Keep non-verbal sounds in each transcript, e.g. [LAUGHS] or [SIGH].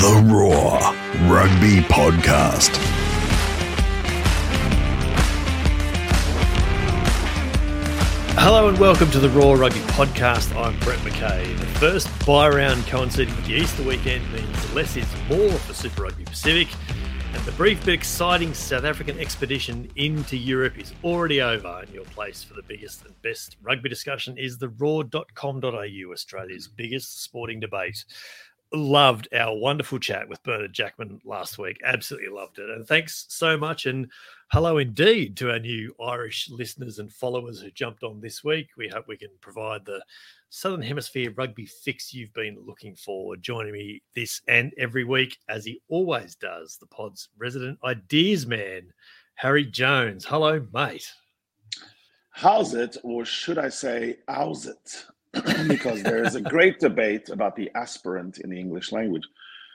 The Roar Rugby Podcast. Hello and welcome to the Roar Rugby Podcast. I'm Brett McKay. The first bye round coinciding with the Easter weekend means less is more for Super Rugby Pacific, and the brief but exciting South African expedition into Europe is already over. And your place for the biggest and best rugby discussion is the roar.com.au, Australia's biggest sporting debate loved our wonderful chat with Bernard Jackman last week. Absolutely loved it. And thanks so much. And hello indeed to our new Irish listeners and followers who jumped on this week. We hope we can provide the Southern Hemisphere rugby fix you've been looking for. Joining me this and every week, as he always does, the pod's resident ideas man, Harry Jones. Hello, mate. How's it, or should I say, how's it? Because there is a great debate about the aspirant in the English language.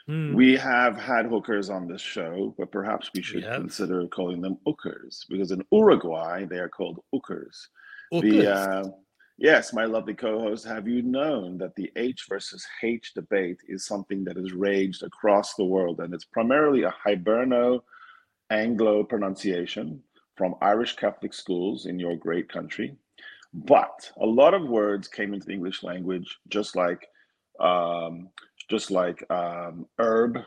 Hmm. We have had hookers on this show, but perhaps we should consider calling them hookers because in Uruguay they are called hookers. The, uh, yes, my lovely co-host, have you known that the H versus H debate is something that has raged across the world, and it's primarily a Hiberno Anglo pronunciation from Irish Catholic schools in your great country. But a lot of words came into the English language, just like um, just like um, herb,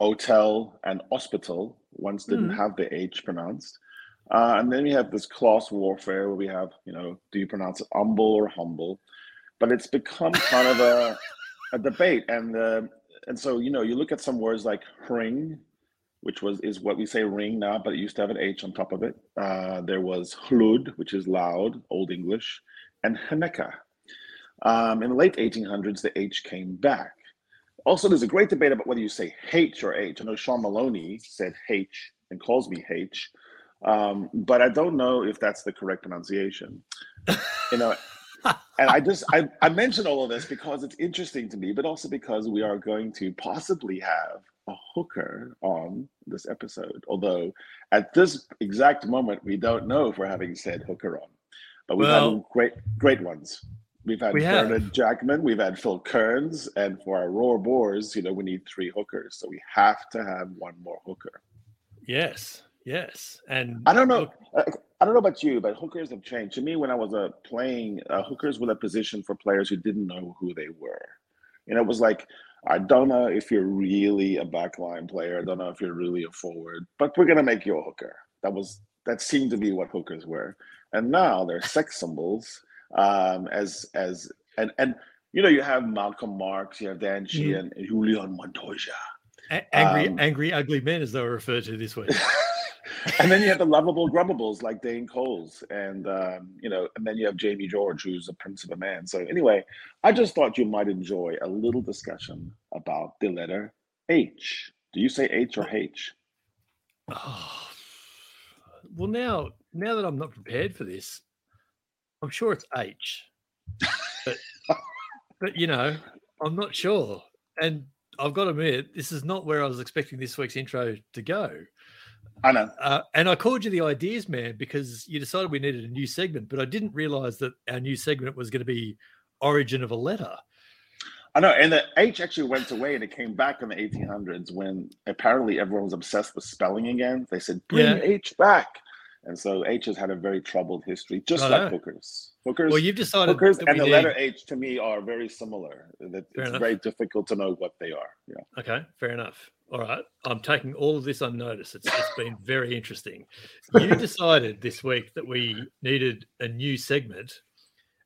hotel, and hospital. Once didn't Mhm. have the H pronounced. Uh, and then we have this class warfare where we have, you know, do you pronounce it humble or humble? But it's become kind of a, [LAUGHS] a debate. And uh, and so, you know, you look at some words like ring, which was is what we say ring now, but it used to have an H on top of it. Uh, there was hlud, which is loud, Old English, and haneka. Um, in the late 1800s, the H came back. Also, there's a great debate about whether you say H or H. I know Sean Maloney said H and calls me H, um, but I don't know if that's the correct pronunciation. You know, and I just I, I mention all of this because it's interesting to me, but also because we are going to possibly have a hooker on this episode. Although at this exact moment, we don't know if we're having said hooker on, but we've had great great ones. We've had We have. Bernard Jackman, we've had Phil Kearns, and for our Roar Boars, you know, we need three hookers, so we have to have one more hooker. Yes, yes. And I don't know. I don't know about you, but hookers have changed. To me, when I was uh, playing, uh, hookers were a position for players who didn't know who they were. and it was like, I don't know if you're really a backline player. I don't know if you're really a forward, but we're gonna make you a hooker. That was that seemed to be what hookers were. And now they're sex symbols. Um, as as and and you know, you have Malcolm Marx, you have Dan Sheehan, and Julian Montoya. a- angry, um, angry, ugly men, as they were referred to this week. [LAUGHS] and then you have the lovable grubbables like Dane Coles, and um, you know, and then you have Jamie George, who's a prince of a man. So anyway, I just thought you might enjoy a little discussion about the letter H. Do you say H or H? Oh, [SIGHS] well, now now that I'm not prepared for this, I'm sure it's H, but [LAUGHS] but you know, I'm not sure, and I've got to admit, this is not where I was expecting this week's intro to go. I know. Uh, and I called you the ideas man because you decided we needed a new segment, but I didn't realize that our new segment was going to be origin of a letter. I know, and the H actually went away, and it came back in the 1800s when apparently everyone was obsessed with spelling again. They said, "Bring Yeah. H back," and so H has had a very troubled history, just like Righto. hookers. Hookers, Well, you've decided hookers, and the need- letter H to me are very similar. That Fair it's enough. very difficult to know what they are. Yeah. Okay, fair enough. All right, I'm taking all of this on notice. It's, it's been very interesting. You [LAUGHS] decided this week that we needed a new segment,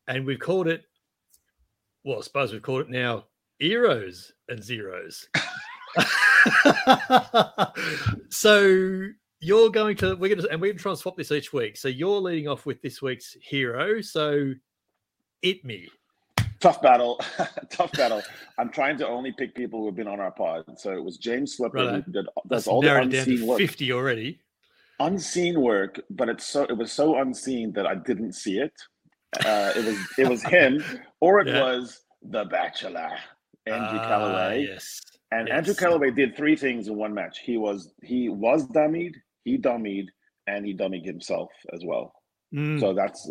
and we've called it. Well, I suppose we've called it now Eros and Zeros. [LAUGHS] so you're going to we're going to and we're going to try and swap this each week. So you're leading off with this week's hero. So it me. Tough battle, [LAUGHS] tough battle. I'm trying to only pick people who've been on our pod. So it was James Slipper Righto. who did That's all the unseen work. fifty already. Unseen work, but it's so it was so unseen that I didn't see it. Uh, it was it was him, [LAUGHS] or it Yeah. was the Bachelor, Andrew Ah, Kellaway. Yes. And Andrew yes. Kellaway did three things in one match. He was he was dummied, he dummied, and he dummied himself as well. Mm. So that's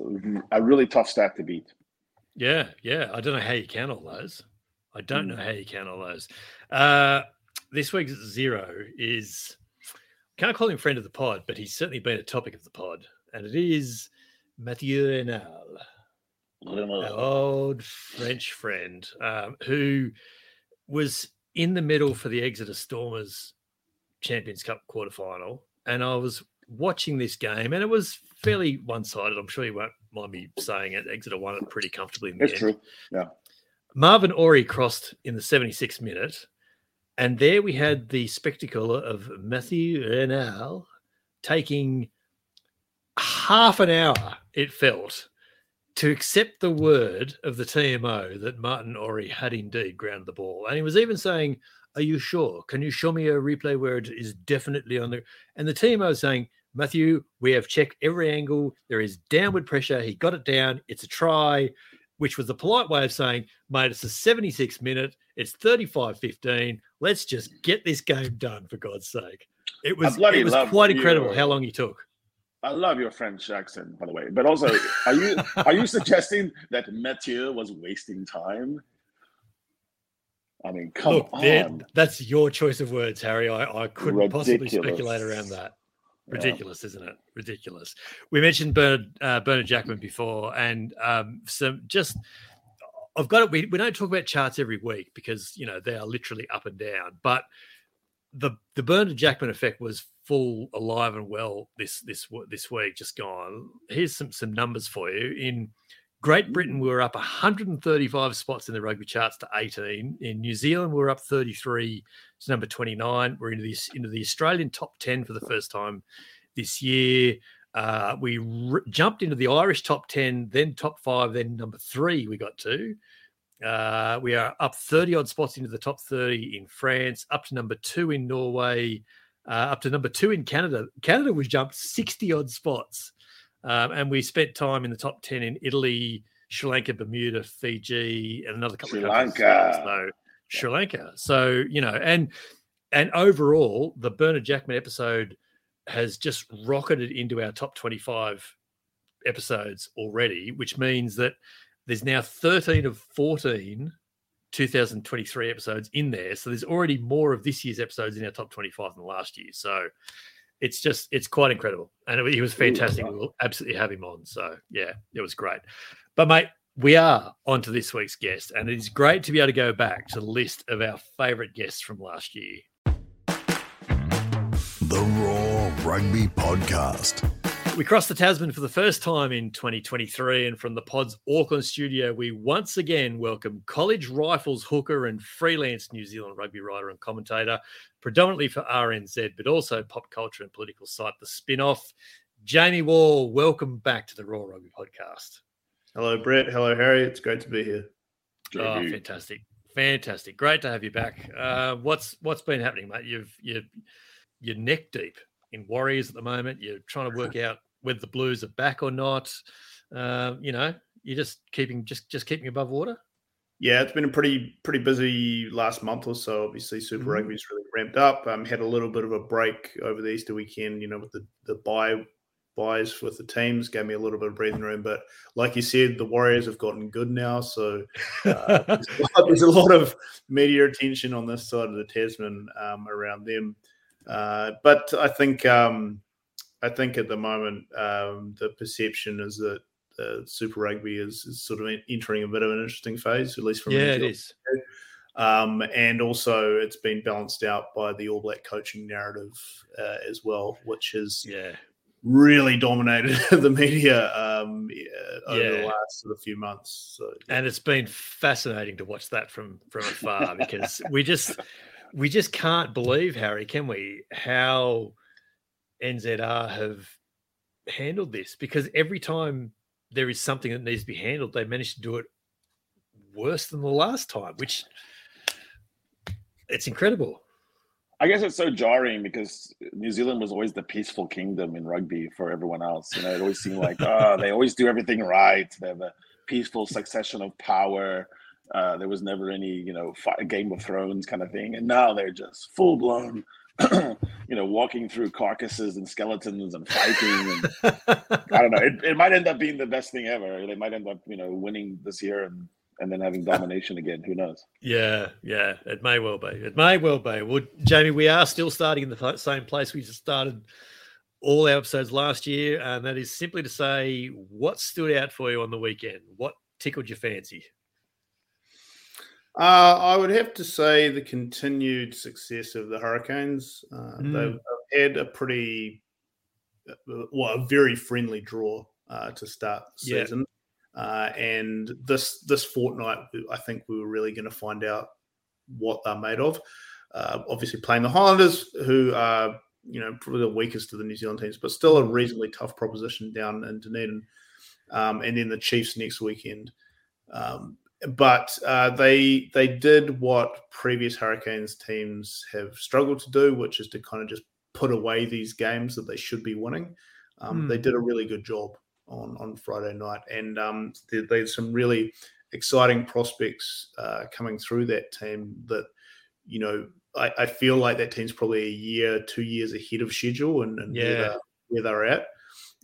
a really tough stat to beat. Yeah, yeah. I don't know how you count all those. I don't Hmm. know how you count all those. Uh, this week's zero is can't call him friend of the pod, but he's certainly been a topic of the pod, and it is Mathieu Raynal, our old French friend, um, who was in the middle for the Exeter Stormers Champions Cup quarterfinal, and I was watching this game, and it was fairly one-sided. I'm sure you won't mind me saying it. Exeter won it pretty comfortably. In the It's end. true. Yeah. Marvin Orie crossed in the 76th minute, and there we had the spectacle of Mathieu Raynal taking half an hour, it felt, to accept the word of the TMO that Martin Orie had indeed grounded the ball. And he was even saying, Are you sure? Can you show me a replay where it is definitely on the and the TMO was saying, Matthew, we have checked every angle. There is downward pressure. He got it down. It's a try which was the polite way of saying, mate, it's a 76 minute, it's 35 15. Let's just get this game done for God's sake. It was, it was quite incredible your- how long he took. I love your French accent, by the way. But also, are you are you suggesting that Mathieu was wasting time? I mean, come Look, on. that's your choice of words, Harry. I, I couldn't possibly speculate around that. Yeah. Ridiculous, isn't it? Ridiculous. We mentioned Bernard uh, Bernard Jackman before, and um, some just I've got it. We, we don't talk about charts every week because you know they are literally up and down. But the the Bernard Jackman effect was full, alive and well this this this week. Just gone. Here's some some numbers for you. In Great Britain, we were up 135 spots in the rugby charts to 18. In New Zealand, we were up 33 to number 29. We're into this into the Australian top 10 for the first time this year. Uh, we jumped into the Irish top 10, then top five, then number three we got to. Uh, we are up 30 odd spots into the top 30 in France, up to number two in Norway, uh, up to number two in Canada. Canada was jumped 60 odd spots. Um, and we spent time in the top 10 in Italy, Sri Lanka, Bermuda, Fiji, and another couple Sri of countries. Lanka. So, Sri Lanka. So, you know, and and overall, the Bernard Jackman episode has just rocketed into our top 25 episodes already, which means that there's now 13 of 14 2023 episodes in there. So there's already more of this year's episodes in our top 25 than last year. So it's just, it's quite incredible. And it, he was fantastic. wow. We'll absolutely have him on. So yeah, it was great. But mate, we are on to this week's guest, and it is great to be able to go back to the list of our favorite guests from last year. The Roar Rugby Podcast. We crossed the Tasman for the first time in 2023, and from the Pod's Auckland studio, we once again welcome College Rifles hooker and freelance New Zealand rugby writer and commentator, predominantly for RNZ, but also pop culture and political site The Spin-Off. Jamie Wall, welcome back to the Roar Rugby Podcast. Hello, Brett. Hello, Harry. It's great to be here. Oh, JB. fantastic, fantastic, great to have you back. Uh, what's what's been happening, mate? You've you you're neck deep in Warriors at the moment. You're trying to work [LAUGHS] out whether the Blues are back or not. Um, you know, you're just keeping just just keeping above water. Yeah, it's been a pretty pretty busy last month or so. Obviously, Super Mhm. Rugby's really ramped up. Um, had a little bit of a break over the Easter weekend. You know, with the the bye byes with the teams, gave me a little bit of breathing room. But like you said, the Warriors have gotten good now, so uh, there's, a lot, there's a lot of media attention on this side of the Tasman um, around them. Uh, but I think um, I think at the moment um, the perception is that uh, Super Rugby is, is sort of entering a bit of an interesting phase, at least from yeah, it is. um, and also it's been balanced out by the All Black coaching narrative uh, as well, which has Yeah, really dominated [LAUGHS] the media um, yeah, over Yeah. the last sort of few months. So, and it's been fascinating to watch that from from afar because we just we just can't believe Harry, can we? How NZR have handled this because every time there is something that needs to be handled, they manage to do it worse than the last time, which it's incredible. I guess it's so jarring because New Zealand was always the peaceful kingdom in rugby for everyone else. You know, it always seemed like, oh, they always do everything right. They have a peaceful succession of power. Uh, there was never any, you know, fi- Game of Thrones kind of thing. And now they're just full blown, [CLEARS THROAT] you know, walking through carcasses and skeletons and fighting. And [LAUGHS] I don't know. It, it might end up being the best thing ever. They might end up, you know, winning this year and and then having domination again. Who knows? Yeah, yeah, it may well be. It may well be. Well, Jamie, we are still starting in the same place we just started all our episodes last year, and that is simply to say, what stood out for you on the weekend? What tickled your fancy? Uh, I would have to say the continued success of the Hurricanes. Uh, mm. They've had a pretty, uh, well, a very friendly draw uh, to start the season. Uh, and this this fortnight, I think we were really going to find out what they're made of. Uh, obviously, playing the Highlanders, who are you know probably the weakest of the New Zealand teams, but still a reasonably tough proposition down in Dunedin, um, and then the Chiefs next weekend. Um, but uh, they they did what previous Hurricanes teams have struggled to do, which is to kind of just put away these games that they should be winning. Um, mm. They did a really good job on on Friday night, and um, there, there's some really exciting prospects uh, coming through that team. That you know, I, I, feel like that team's probably a year, two years ahead of schedule, and, and yeah. where, they're, where they're at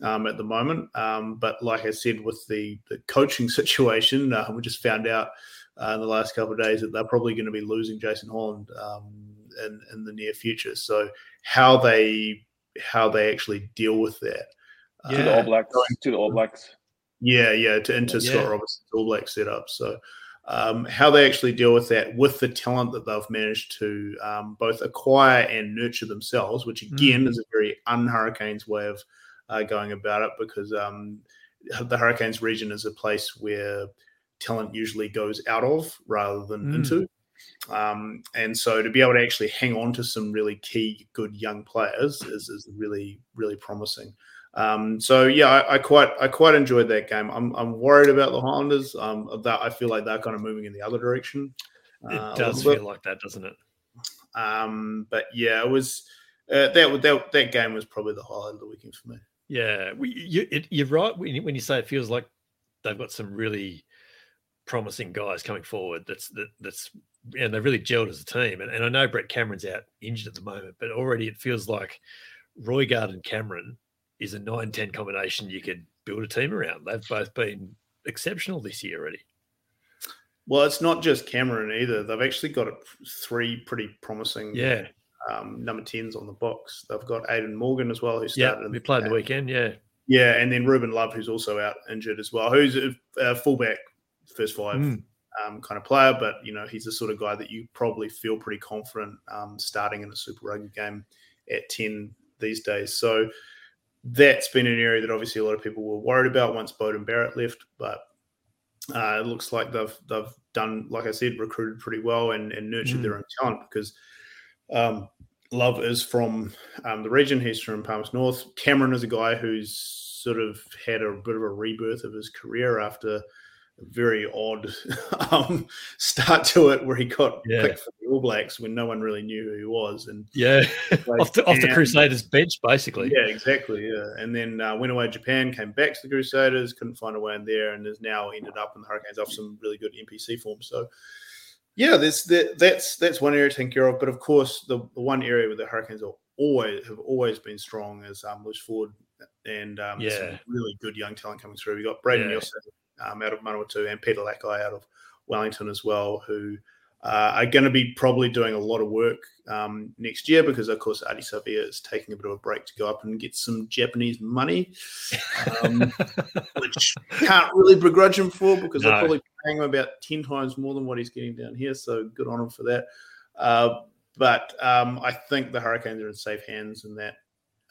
um, at the moment. Um, but like I said, with the the coaching [LAUGHS] situation, uh, we just found out uh, in the last couple of days that they're probably going to be losing Jason Holland um, in in the near future. So how they how they actually deal with that. Yeah. To the All Blacks. To the All Blacks. Yeah, yeah, to, into yeah. Scott Robertson's All Black setup. So um, how they actually deal with that with the talent that they've managed to um, both acquire and nurture themselves, which again mm. is a very un Hurricanes way of uh, going about it because um, the Hurricanes region is a place where talent usually goes out of rather than mm. into. Um, and so to be able to actually hang on to some really key, good young players is, is really, really promising. Um, so yeah, I, I, quite I quite enjoyed that game. I'm, I'm worried about the Highlanders. Um, that I feel like they're kind of moving in the other direction. Uh, it does feel like that, doesn't it? Um, but yeah, it was uh, that that that game was probably the highlight of the weekend for me. Yeah, you, it, you're right when you say it feels like they've got some really promising guys coming forward. That's that, that's and they've really gelled as a team. And, and I know Brett Cameron's out injured at the moment, but already it feels like Roigard and Cameron is a 9-10 combination you could build a team around. They've both been exceptional this year already. Well, it's not just Cameron either. They've actually got three pretty promising yeah um, number 10s on the box. They've got Aidan Morgan as well, who started. Yeah, we played the weekend, yeah. Yeah, and then Ruben Love, who's also out injured as well, who's a, a fullback, first five mm. um, kind of player, but you know he's the sort of guy that you probably feel pretty confident um, starting in a Super Rugby game at ten these days. So that's been an area that obviously a lot of people were worried about once Beauden Barrett left, but uh, it looks like they've they've done, like I said, recruited pretty well and, and nurtured mm. their own talent because um, Love is from um, the region. He's from Palms North. Cameron is a guy who's sort of had a bit of a rebirth of his career after a very odd [LAUGHS] um, start to it, where he got yeah. picked for the All Blacks when no one really knew who he was, and yeah, [LAUGHS] off, the, off the Crusaders bench, basically. Yeah, exactly. Yeah, and then uh, went away to Japan, came back to the Crusaders, couldn't find a way in there, and has now ended up in the Hurricanes off some really good NPC form. So yeah, there's that, that's that's one area to take care of. But of course, the, the one area where the Hurricanes are always have always been strong is um, loose forward and um, yeah. really good young talent coming through. We got Braden yeah. Nielsen um, out of Manawatu and Peter Lakai out of Wellington as well, who uh, are going to be probably doing a lot of work um, next year because, of course, Ardie Savea is taking a bit of a break to go up and get some Japanese money, um, [LAUGHS] which can't really begrudge him for because no. they're probably paying him about 10 times more than what he's getting down here. So good on him for that. Uh, but um, I think the Hurricanes are in safe hands in that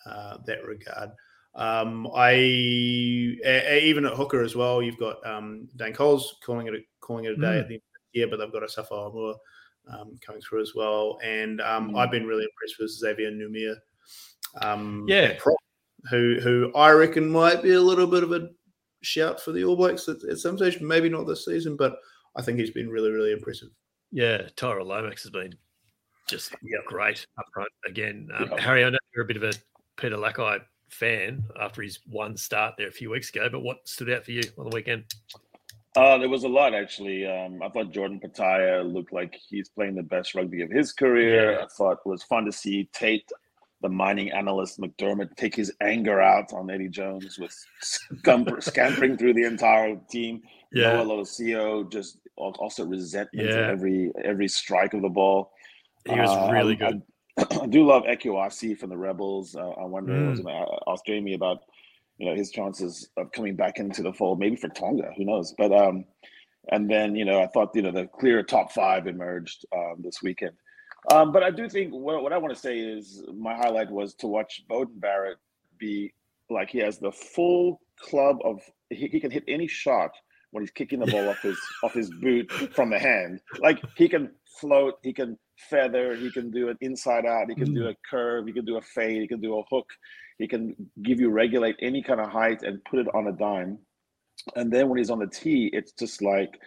uh, that regard. Um, I a, even at hooker as well. You've got um, Dane Coles calling it a, calling it a day mm. at the end of the year, but they've got Asafo Aumua um, coming through as well. And um, mm. I've been really impressed with Xavier Numia. Um, yeah. Who, who I reckon might be a little bit of a shout for the All Blacks at, at some stage. Maybe not this season, but I think he's been really, really impressive. Yeah, Tyrell Lomax has been just yep. great up front again. Um, yep. Harry, I know you're a bit of a Peter Lakai fan after his one start there a few weeks ago, but what stood out for you on the weekend? Uh, there was a lot actually. Um, I thought Jordan Petaia looked like he's playing the best rugby of his career. Yeah. I thought it was fun to see Tate, the mining analyst McDermott, take his anger out on Eddie Jones with scamper, [LAUGHS] scampering through the entire team. Yeah. Noah Lolesio just also resentment Yeah. every every strike of the ball. He was Uh, really I- good. I, [CLEARS THROAT] I do love Ekuasi from the Rebels. Uh, I wonder. Mm. I was gonna ask Jamie about you know his chances of coming back into the fold, maybe for Tonga. Who knows? But um, and then you know I thought you know the clear top five emerged um, this weekend. Um, but I do think what, what I want to say is my highlight was to watch Beauden Barrett be like he has the full club of he, he can hit any shot when he's kicking the ball off his off his boot from the hand. Like he can float, he can feather, he can do an inside out, he can do mm. a curve, he can do a fade, he can do a hook, he can give you regulate any kind of height and put it on a dime. And then when he's on the tee, it's just like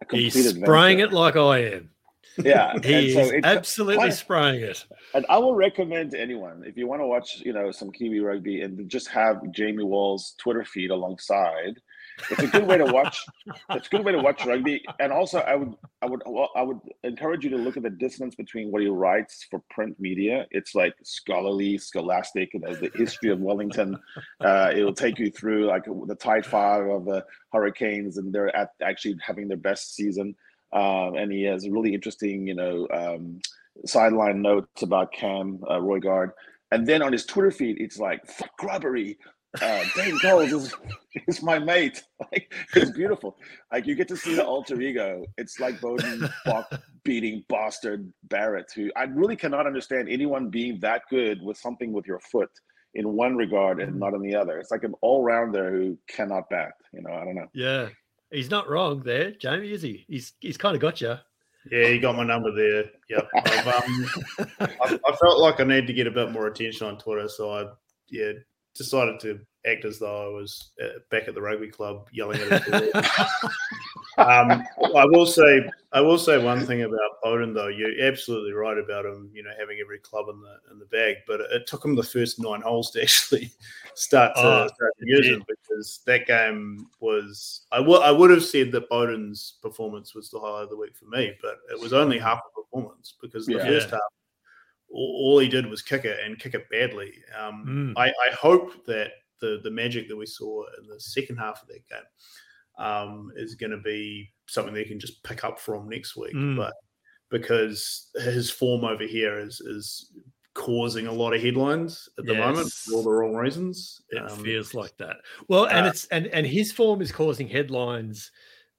a complete He's adventure. spraying it like I am. Yeah, [LAUGHS] He so is absolutely of- spraying it. and I will recommend to anyone if you want to watch, you know, some Kiwi rugby and just have Jamie Wall's Twitter feed alongside. It's a good way to watch. It's a good way to watch rugby. And also, I would, I would, well, I would encourage you to look at the dissonance between what he writes for print media. It's like scholarly, scholastic, and as the history of Wellington. Uh, it will take you through like the Tide Five of the Hurricanes, and they're at actually having their best season. Um, and he has really interesting, you know, um, sideline notes about Cam uh, Roigard. And then on his Twitter feed, it's like fuck robbery. Uh, Dane Coles is, is my mate. [LAUGHS] Like it's beautiful. Like you get to see the alter ego. It's like Beauden [LAUGHS] Bach beating bastard Barrett, who I really cannot understand anyone being that good with something with your foot in one regard and not in the other. It's like an all rounder who cannot bat. You know, I don't know. Yeah. He's not wrong there, Jamie, is he? He's he's kind of got you. Yeah, you got my number there. Yep. [LAUGHS] I've, um, I, I felt like I needed to get a bit more attention on Twitter, so I yeah decided to act as though I was uh, back at the rugby club yelling at it. [LAUGHS] um, I will say, I will say one thing about Beauden though. You're absolutely right about him. You know, having every club in the in the bag, but it took him the first nine holes to [LAUGHS] actually start to, Oh, start to use him because that game was. I would I would have said that Beauden's performance was the highlight of the week for me, but it was only half a performance because the Yeah. first half. All he did was kick it and kick it badly. Um, Mm. I, I hope that the the magic that we saw in the second half of that game um, is going to be something they can just pick up from next week. Mm. But because his form over here is is causing a lot of headlines at the moment for all the wrong reasons. It Um, feels like that. Well, and uh, it's and and his form is causing headlines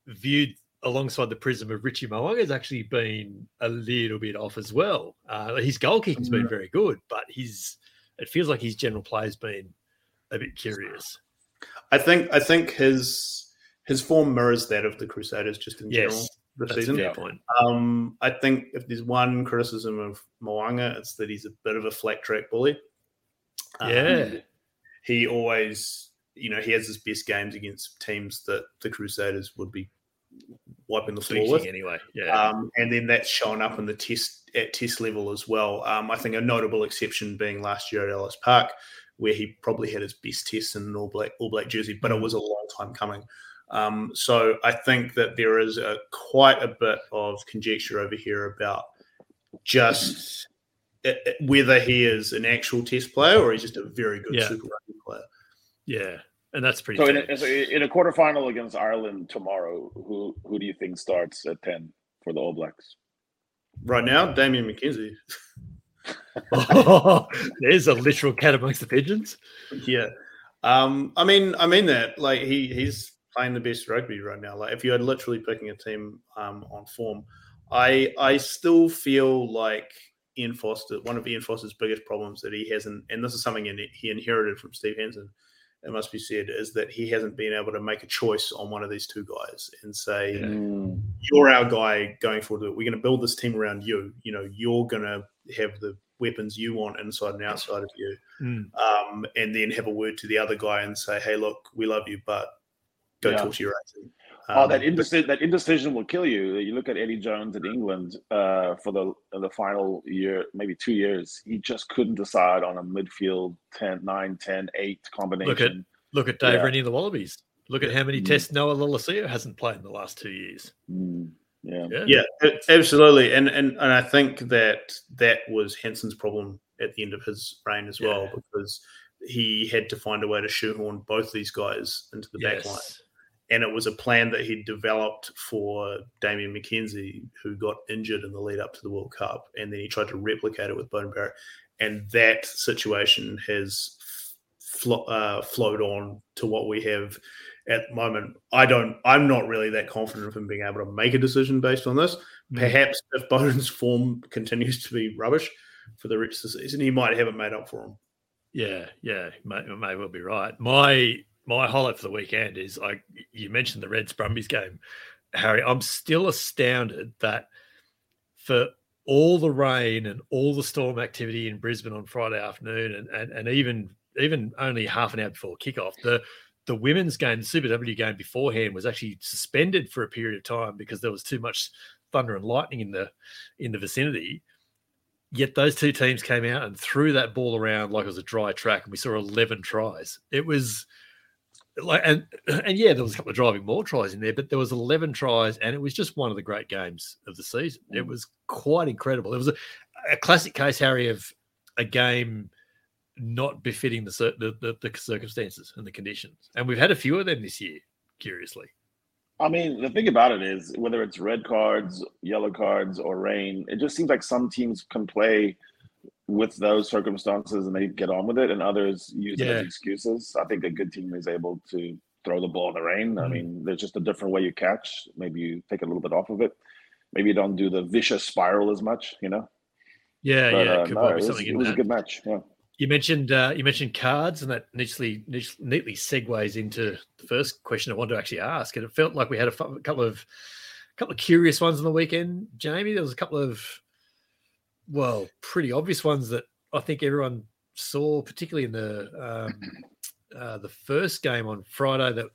viewed alongside the prism of Richie Mo'unga has actually been a little bit off as well. Uh, his goal kicking's been very good, but his it feels like his general play has been a bit curious. I think I think his his form mirrors that of the Crusaders just in general Yes, this That's a season. Um, I think if there's one criticism of Mo'unga, it's that he's a bit of a flat track bully. Um, Yeah. he always, you know, he has his best games against teams that the Crusaders would be wiping the floor with. Anyway. Yeah. Um, and then that's shown up in the test at test level as well. Um, I think a notable exception being last year at Ellis Park, where he probably had his best test in an all black all black jersey, but it was a long time coming. Um, so I think that there is a, quite a bit of conjecture over here about just it- it- whether he is an actual test player or he's just a very good Yeah. Super Rugby player. yeah. And that's pretty So in a, so in a quarterfinal against Ireland tomorrow, who who do you think starts at ten for the All Blacks? Right now, Damian McKenzie. [LAUGHS] There's a literal cat amongst the pigeons. Yeah. Um, I mean, I mean that like he he's playing the best rugby right now. Like if you are literally picking a team um, on form, I I still feel like Ian Foster, one of Ian Foster's biggest problems that he hasn't, and this is something in, he inherited from Steve Hansen. It must be said is that he hasn't been able to make a choice on one of these two guys and say Mm, you're our guy going forward. We're going to build this team around you. You know, you're going to have the weapons you want inside and outside of you Mm. um, and then have a word to the other guy and say, "Hey, look, we love you, but go Yeah. talk to your agent." Oh, Um, that indecision that indecision will kill you. You look at Eddie Jones in England uh, for the the final year, maybe two years. He just couldn't decide on a midfield 10, 9, 10, 8 combination. Look at Dave Yeah. Rennie and the Wallabies. Look at how many Mm. tests Noah Lolesio hasn't played in the last two years. Mm, yeah. Yeah. yeah, absolutely, and and and I think that that was Hansen's problem at the end of his reign as well Yeah. because he had to find a way to shoehorn both these guys into the back line. And it was a plan that he'd developed for Damian McKenzie, who got injured in the lead up to the World Cup, and then he tried to replicate it with Beauden Barrett, and that situation has flo- uh, flowed on to what we have at the moment. I don't. I'm not really that confident of him being able to make a decision based on this. Mm. Perhaps if Beauden's form continues to be rubbish for the rest of the season, he might have it made up for him. Yeah, yeah, may, may well be right. My my highlight for the weekend is like you mentioned the Reds Brumbies game, Harry. I'm still astounded that for all the rain and all the storm activity in Brisbane on Friday afternoon, and and, and even even only half an hour before kickoff, the the women's game, the Super W game beforehand, was actually suspended for a period of time because there was too much thunder and lightning in the in the vicinity. Yet those two teams came out and threw that ball around like it was a dry track, and we saw 11 tries. It was like and and yeah, there was a couple of driving more tries in there, but there was eleven tries, and it was just one of the great games of the season. It mm. was quite incredible. It was a, a classic case, Harry, of a game not befitting the, the, the the circumstances and the conditions, and we've had a few of them this year. Curiously, I mean, the thing about it is whether it's red cards, yellow cards, or rain, it just seems like some teams can play with those circumstances and they get on with it, and others use yeah. it as excuses. I think a good team is able to throw the ball in the rain. Mm-hmm. I mean, there's just a different way you catch. Maybe you take a little bit off of it. Maybe you don't do the vicious spiral as much, you know. Yeah, but, yeah, uh, no, it was, it was a good match. Yeah. You mentioned uh, you mentioned cards, and that neatly neatly segues into the first question I wanted to actually ask. And it felt like we had a couple of a couple of curious ones on the weekend, Jamie. There was a couple of well, pretty obvious ones that I think everyone saw, particularly in the um, [CLEARS THROAT] uh, the first game on Friday. That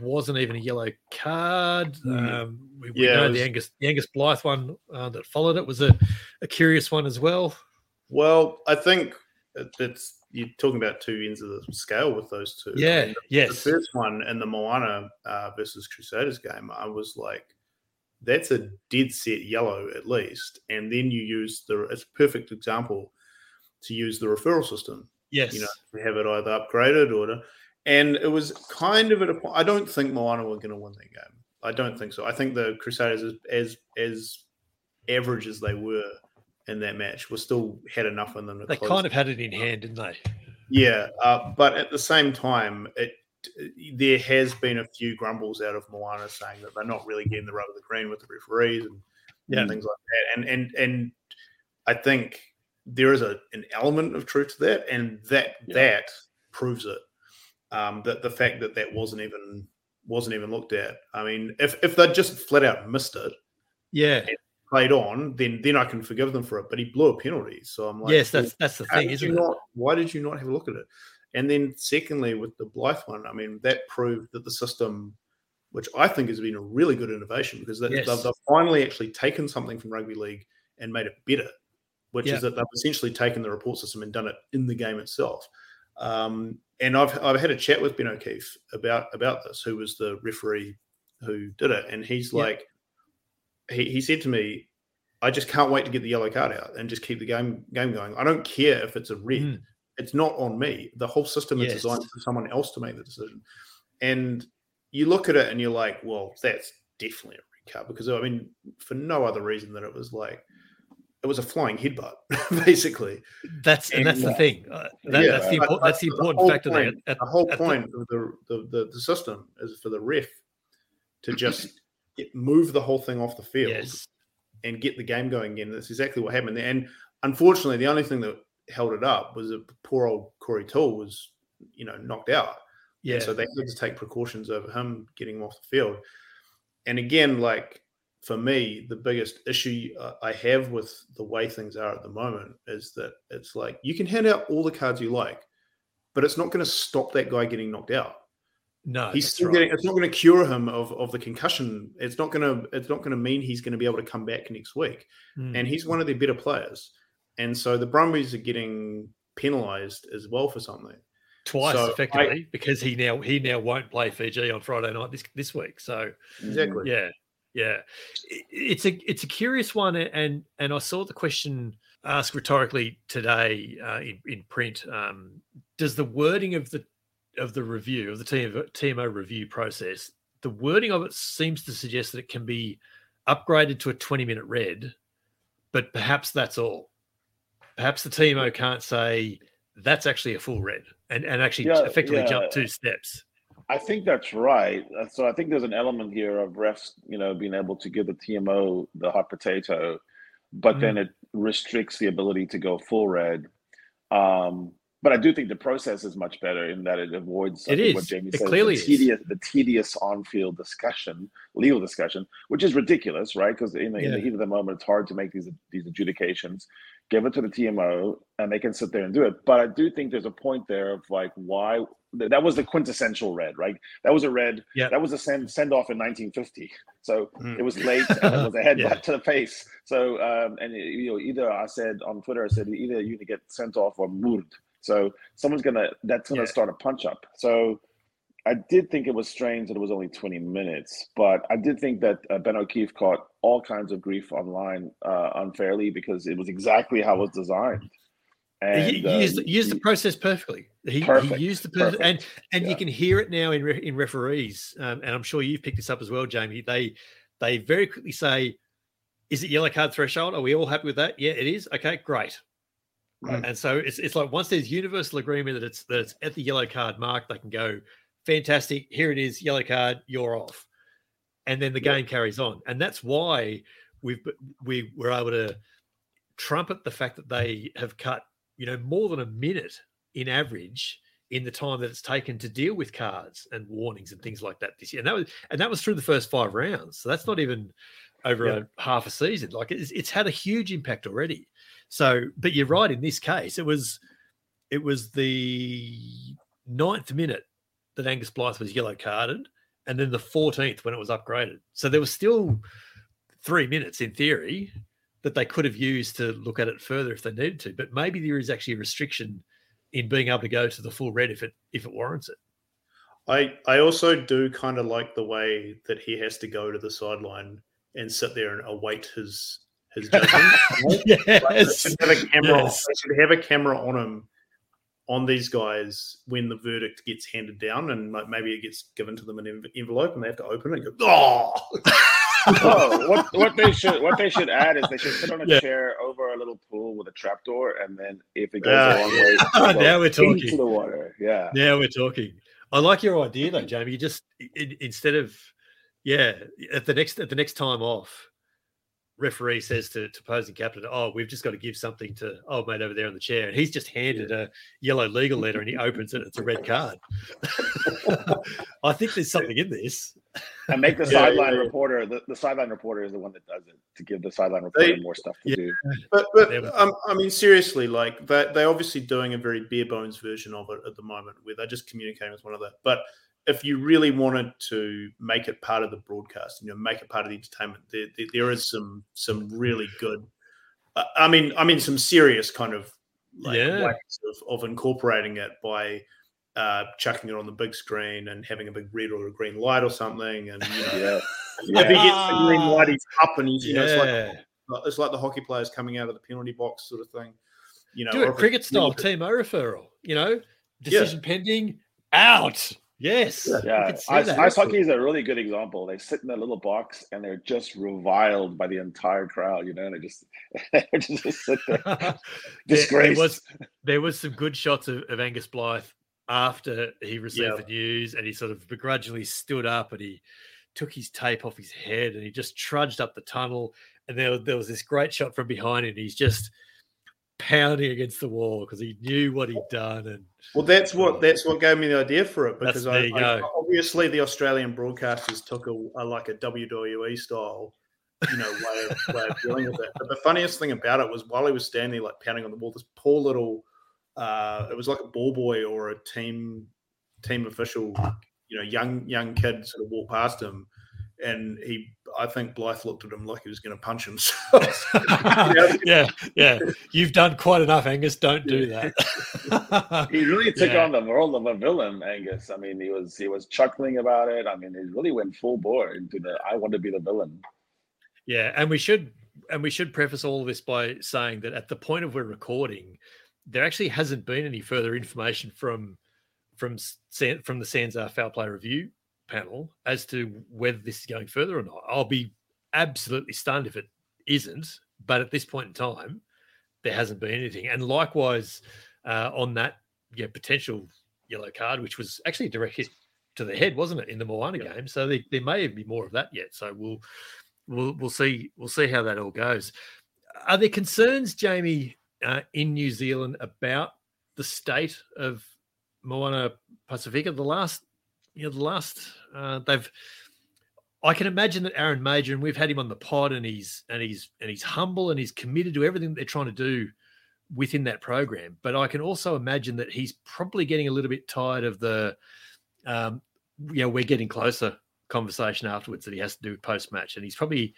wasn't even a yellow card. Mm. Um, we, we yeah, know was... the Angus the Angus Blythe one uh, that followed it was a, a curious one as well. Well, I think it's you're talking about two ends of the scale with those two. Yeah. The, yes. The first one in the Moana uh, versus Crusaders game, I was like, that's a dead set yellow at least. And then you use the it's a perfect example to use the referral system. Yes. You know, we have it either upgraded or and it was kind of at a point I don't think Moana were gonna win that game. I don't think so. I think the Crusaders as as, as average as they were in that match were still had enough in them. they kind of had it in hand, didn't they? Yeah, uh, but at the same time, it there has been a few grumbles out of Moana saying that they're not really getting the rub of the green with the referees and, yeah. and things like that. And and and I think there is a an element of truth to that, and that yeah. that proves it. Um, that the fact that that wasn't even wasn't even looked at. I mean, if if they just flat out missed it, yeah, played on, then then I can forgive them for it. But he blew a penalty, so I'm like, yes, that's that's the thing, isn't it? Not, why did you not have a look at it? And then, secondly, with the Blythe one, I mean, that proved that the system, which I think has been a really good innovation because yes. they've, they've, finally actually taken something from rugby league and made it better, which yeah. is that they've essentially taken the report system and done it in the game itself. Um, and I've I've had a chat with Ben O'Keeffe about about this, who was the referee who did it, and he's yeah. like, he, he said to me, I just can't wait to get the yellow card out and just keep the game game going. I don't care if it's a red. Mm it's not on me. The whole system yes. is designed for someone else to make the decision. And you look at it and you're like, well, that's definitely a red card because I mean, for no other reason than it was like it was a flying headbutt, [LAUGHS] basically. That's and, and that's the thing. Uh, that, yeah, that's the important, that's the important the factor. Point, at, the whole point the, of the, the, the system is for the ref to just get, move the whole thing off the field yes. and get the game going again. That's exactly what happened. And unfortunately, the only thing that held it up was that poor old Corey Toole was, you know, knocked out. Yeah. And so they had to take precautions over him getting him off the field. And again, like for me, the biggest issue uh, I have with the way things are at the moment is that it's like you can hand out all the cards you like, but it's not going to stop that guy getting knocked out. No, he's still right. getting. It's not going to cure him of, of the concussion. It's not going to. It's not going to mean he's going to be able to come back next week. Mm. And he's one of their better players and so the Brumbies are getting penalised as well for something twice so effectively I, because he now he now won't play Fiji on Friday night this this week. So exactly, yeah, yeah. It's a it's a curious one, and and I saw the question asked rhetorically today uh, in in print. Um, does the wording of the of the review of the TMO review process the wording of it seems to suggest that it can be upgraded to a 20 minute red, but perhaps that's all. Perhaps the TMO can't say that's actually a full red and, and actually Yeah, effectively yeah. jump two steps. I think that's right. Uh, So I think there's an element here of refs, you know, being able to give the TMO the hot potato, but Mm. then it restricts the ability to go full red. Um, but I do think the process is much better in that it avoids It think what is. Jamie It said, the tedious, the tedious on-field discussion, legal discussion, which is ridiculous, right? Because in, the in the heat of the moment, it's hard to make these these adjudications. Give it to the TMO, and they can sit there and do it. But I do think there's a point there of like why that was the quintessential red, right? That was a red. Yeah. That was a send send off in 1950. So Mm. it was late and it was a [LAUGHS] headbutt Yeah. to the face. So um, and you know either I said on Twitter I said either you need to get sent off or moved. So someone's gonna that's gonna Yeah. start a punch up. So I did think it was strange that it was only 20 minutes, but I did think that uh, Ben O'Keeffe caught all kinds of grief online uh, unfairly because it was exactly how it was designed. And he uh, used, used the process perfectly. He, Perfect, he used the perfect, and and yeah. you can hear it now in re, in referees, um, and I'm sure you've picked this up as well, Jamie. They they very quickly say, "Is it yellow card threshold? Are we all happy with that? Yeah, it is. Okay, great." Right. And so it's it's like once there's universal agreement that it's that it's at the yellow card mark, they can go, "Fantastic, here it is, yellow card, you're off," and then the game carries on, and that's why we've we were able to trumpet the fact that they have cut you know more than a minute in average in the time that it's taken to deal with cards and warnings and things like that this year. And that was and that was through the first five rounds. So that's not even over Yeah. a half a season. Like it's, it's had a huge impact already. So but you're right in this case. It was it was the ninth minute that angus blythe was yellow carded and then the 14th when it was upgraded so there was still three minutes in theory that they could have used to look at it further if they needed to. But maybe there is actually a restriction in being able to go to the full red if it if it warrants it. I I also do kind of like the way that he has to go to the sideline and sit there and await his his [LAUGHS] judgment. Like, yes. should have a camera. Yes. They should have a camera on him, on these guys when the verdict gets handed down, and like maybe it gets given to them in an envelope, and they have to open it. and go, oh, [LAUGHS] oh, what what they should what they should add is they should sit on a Yeah. chair over a little pool with a trapdoor, and then if it goes Ah, a long way, [LAUGHS] now we're talking into the water. Yeah, Now we're talking. I like your idea though, Jamie. You just in, instead of yeah, at the next at the next time off, referee says to, to opposing captain, "Oh, we've just got to give something to old mate over there on the chair," and he's just handed a yellow legal letter, and he opens it. It's a red card. [LAUGHS] I think there's something in this. and make the Yeah, sideline yeah, yeah. reporter. The, the sideline reporter is the one that does it to give the sideline reporter They- more stuff to Yeah. do. But but There we go. um, I mean, seriously, like they they're obviously doing a very bare bones version of it at the moment, where they're just communicating with one another. But if you really wanted to make it part of the broadcast, you know, make it part of the entertainment, there there, there is some some really good. Uh, I mean, I mean, some serious kind of like Yeah. ways of, of incorporating it by. Uh, chucking it on the big screen and having a big red or a green light or something, and you know, Yeah, [LAUGHS] if he gets the green light, he's up, and he's you know, it's like Yeah. it's like the hockey players coming out of the penalty box sort of thing. You know, Do it cricket style, it's- TMO referral. You know, decision pending, out. Yes. Yeah. we Yeah, could see ice, ice hockey is a really good example. They sit in that little box and they're just reviled by the entire crowd. You know, and they just [LAUGHS] they just sit there [LAUGHS] there, there was there was some good shots of, of Angus Blythe after he received Yeah. the news, and he sort of begrudgingly stood up and he took his tape off his head and he just trudged up the tunnel. And there, there was this great shot from behind him. He's just pounding against the wall because he knew what he'd done. And Well, that's what that's what gave me the idea for it That's- because I, there you I- obviously the Australian broadcasters took a, a like a WWE style, you know, way of, [LAUGHS] way of dealing with it. But the funniest thing about it was while he was standing there, like pounding on the wall, this poor little, uh, it was like a ball boy or a team team official, you know, young young kid sort of walked past him. And he, I think Blythe looked at him like he was going to punch him. So, [LAUGHS] [LAUGHS] yeah, yeah, you've done quite enough, Angus. Don't do that. [LAUGHS] he really took Yeah. on the role of a villain, Angus. I mean, he was he was chuckling about it. I mean, he really went full bore into the I want to be the villain. Yeah, and we should and we should preface all of this by saying that at the point of we're recording, there actually hasn't been any further information from from San, from the SANZAAR foul play review panel as to whether this is going further or not. I'll be absolutely stunned if it isn't. But at this point in time, there hasn't been anything. And likewise, uh, on that yeah, potential yellow card, which was actually a direct hit to the head, wasn't it, in the Moana yeah. game? So there, there may be more of that yet. So we'll we'll we'll see we'll see how that all goes. Are there concerns, Jamie, uh, in New Zealand about the state of Moana Pasifika? The last, you know, the last uh, they've. I can imagine that Aaron Mauger and we've had him on the pod, and he's and he's and he's humble and he's committed to everything they're trying to do within that program. But I can also imagine that he's probably getting a little bit tired of the, um, you know, we're getting closer conversation afterwards that he has to do post match, and he's probably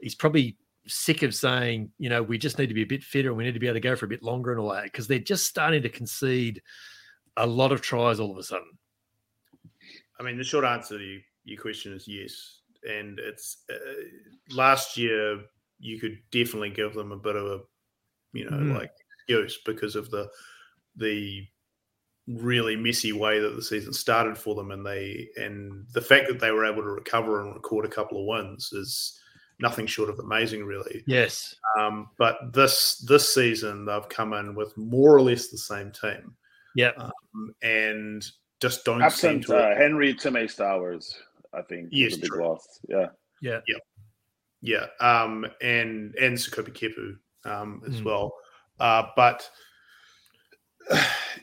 he's probably sick of saying, you know, we just need to be a bit fitter and we need to be able to go for a bit longer and all that because they're just starting to concede a lot of tries all of a sudden. I mean, the short answer to your question is yes, and it's uh, last year you could definitely give them a bit of a, you know, mm. like excuse because of the the really messy way that the season started for them, and they and the fact that they were able to recover and record a couple of wins is nothing short of amazing, really. Yes. Um, but this this season they've come in with more or less the same team. Yeah. Um, and just don't absent to uh, Henry Timmy Stowers, I think. Yes, a big true. loss. Yeah. Yeah. Yeah. Yeah. Um, and and Sekope Kepu um, as mm. well. Uh, but [SIGHS]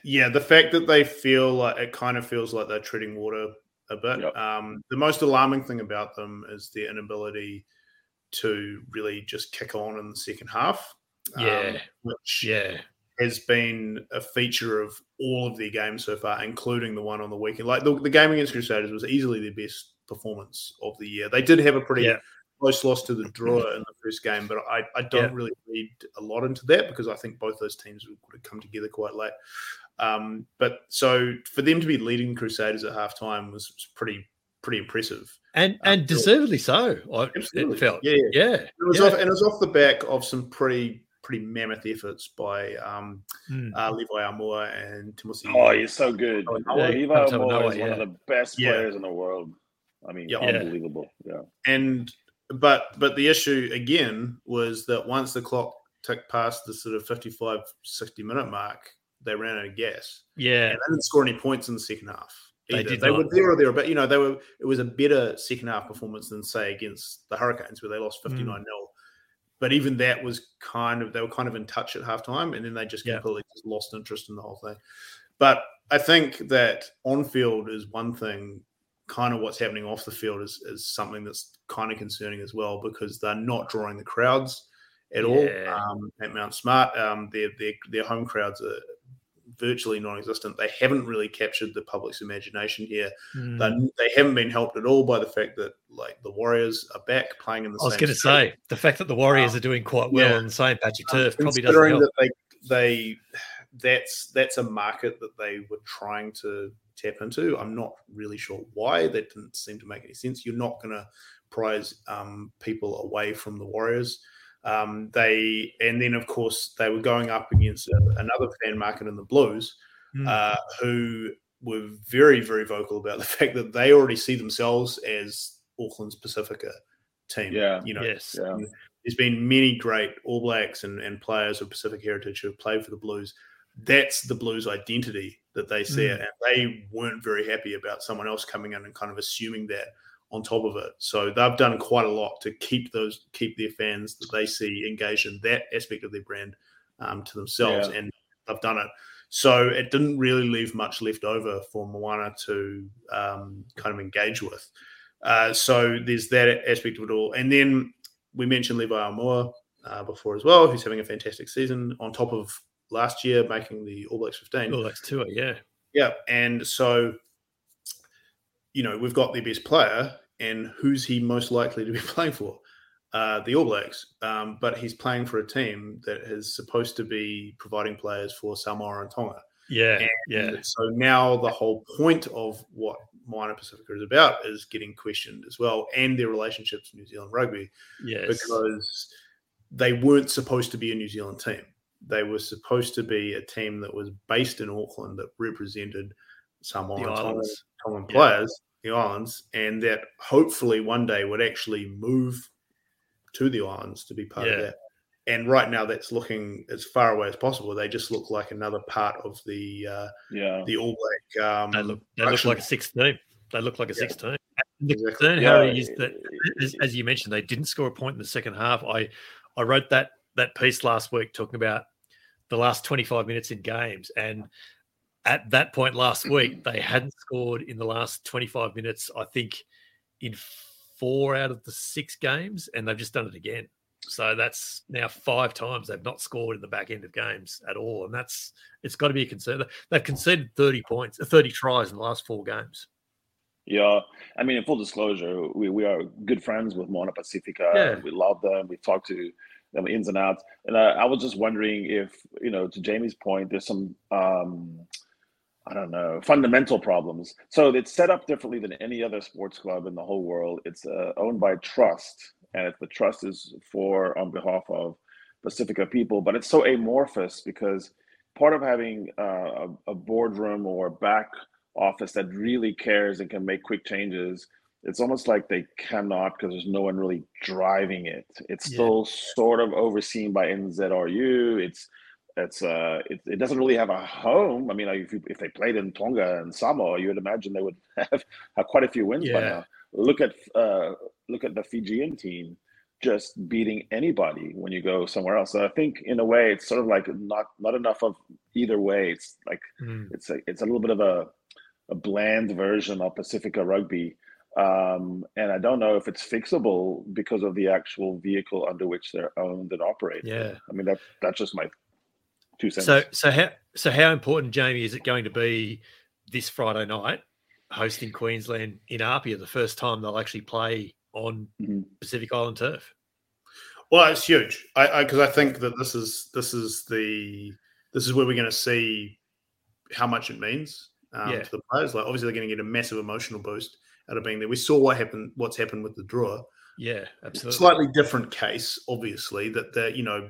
yeah, the fact that they feel like it kind of feels like they're treading water a bit. Yep. Um, the most alarming thing about them is their inability to really just kick on in the second half. Yeah, um, which yeah has been a feature of all of their games so far, including the one on the weekend. Like the, the game against Crusaders was easily their best performance of the year. They did have a pretty yeah. close loss to the Drua in the first game, but I, I don't yeah. really read a lot into that because I think both those teams would have come together quite late. Um, but so for them to be leading Crusaders at halftime was, was pretty pretty impressive and uh, and deservedly so. I, it felt, yeah, yeah. It was yeah. off, and it was off the back of some pretty pretty mammoth efforts by um, mm. uh, Levi Aumua and Timothy. Oh, he's so good. Oh, yeah. Levi Aumua is yeah. one of the best players in the world. I mean, unbelievable. Yeah, and but but the issue again was that once the clock ticked past the sort of 55 60 minute mark they ran out of gas yeah and they didn't score any points in the second half They, did they were there or there, but you know they were. It was a better second half performance than say against the Hurricanes, where they lost fifty nine mm. 0 But even that was kind of they were kind of in touch at halftime, and then they just completely yeah. just lost interest in the whole thing. But I think that on field is one thing. Kind of what's happening off the field is, is something that's kind of concerning as well because they're not drawing the crowds at yeah. all um, at Mount Smart. Um, their, their their home crowds are virtually non-existent. They haven't really captured the public's imagination here. Mm. They, they haven't been helped at all by the fact that like the Warriors are back playing in the. I was going to say the fact that the Warriors um, are doing quite well yeah. on the same patch of turf um, probably doesn't help. That they, they that's that's a market that they were trying to tap into. I'm not really sure why. That didn't seem to make any sense. You're not going to prize um, people away from the Warriors. Um, they and then of course they were going up against another fan market in the Blues, mm. uh, who were very very vocal about the [LAUGHS] fact that they already see themselves as Auckland's Pasifika team. Yeah, you know, yes. Yeah. There's been many great All Blacks and, and players of Pacific heritage who have played for the Blues. That's the Blues identity that they see mm. it, and they weren't very happy about someone else coming in and kind of assuming that on top of it. So they've done quite a lot to keep those keep their fans that they see engaged in that aspect of their brand um, to themselves, yeah. and they've done it. So it didn't really leave much left over for Moana to um, kind of engage with. Uh, so there's that aspect of it all, and then we mentioned Levi Aumua uh, before as well, who's having a fantastic season on top of last year making the All Blacks 15. All Blacks tour, yeah, yeah, and so you know, we've got their best player, and who's he most likely to be [LAUGHS] playing for? Uh, the All Blacks. Um, but he's playing for a team that is supposed to be providing players for Samoa and Tonga. Yeah, and yeah. So now the whole point of what Moana Pasifika is about is getting questioned as well, and their relationships with New Zealand rugby. Yes, because they weren't supposed to be a New Zealand team. They were supposed to be a team that was based in Auckland that represented Samoa and Tongan, Tongan players the islands, and that hopefully one day would actually move to the islands to be part Yeah. of that. And right now, that's looking as far away as possible. They just look like another part of the uh, Yeah. the All Black. Um, They look they look like a six team. They look like a Yeah. six team. And the Exactly. concern, Yeah, Harry, is that as, as you mentioned, they didn't score a point in the second half. I I wrote that that piece last week talking about the last 25 minutes in games, and at that point last week, they hadn't scored in the last 25 minutes. I think in four out of the six games, and they've just done it again. So that's now five times they've not scored in the back end of games at all, and that's it's got to be a concern. They've conceded 30 points, 30 tries in the last four games. Yeah, I mean, in full disclosure, we, we are good friends with Moana Pasifika. Yeah. We love them. We talk to them ins and outs. And I, I was just wondering if, you know, to Jamie's point, there's some, um, I don't know, fundamental problems. So it's set up differently than any other sports club in the whole world. It's uh, owned by trust, and if the trust is for on behalf of Pasifika people, but it's so amorphous because part of having uh, a, a boardroom or back office that really cares and can make quick changes it's almost like they cannot because there's no one really driving it it's Yeah. still sort of overseen by nzru it's it's uh it, it doesn't really have a home i mean like if, you, if they played in tonga and samoa you would imagine they would [LAUGHS] have, have quite a few wins by Yeah. now look at uh look at the fijian team just beating anybody when you go somewhere else so i think in a way it's sort of like not not enough of either way it's like it's a it's a little bit of a a bland version of Pasifika Rugby, um, and I don't know if it's fixable because of the actual vehicle under which they're owned and operated. Yeah. I mean that that's just my two cents. So so how so how important, Jamie, is it going to be this Friday night hosting Queensland in Apia the first time they'll actually play on Mhm. Pacific Island turf? Well, it's huge. I because I, think that this is this is the this is where we're going to see how much it means um, Yeah. to the players. Like obviously they're going to get a massive emotional boost out of being there. We saw what happened. What's happened with the Drua. Yeah, absolutely. Slightly different case, obviously. That the you know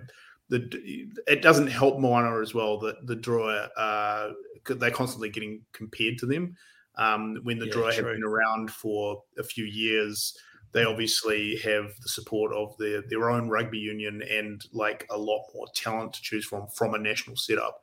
the it doesn't help Moana as well that the Drua uh, they're constantly getting compared to them. Um, when the Yeah, Drua have been around for a few years, they obviously have the support of their their own rugby union and like a lot more talent to choose from from a national setup,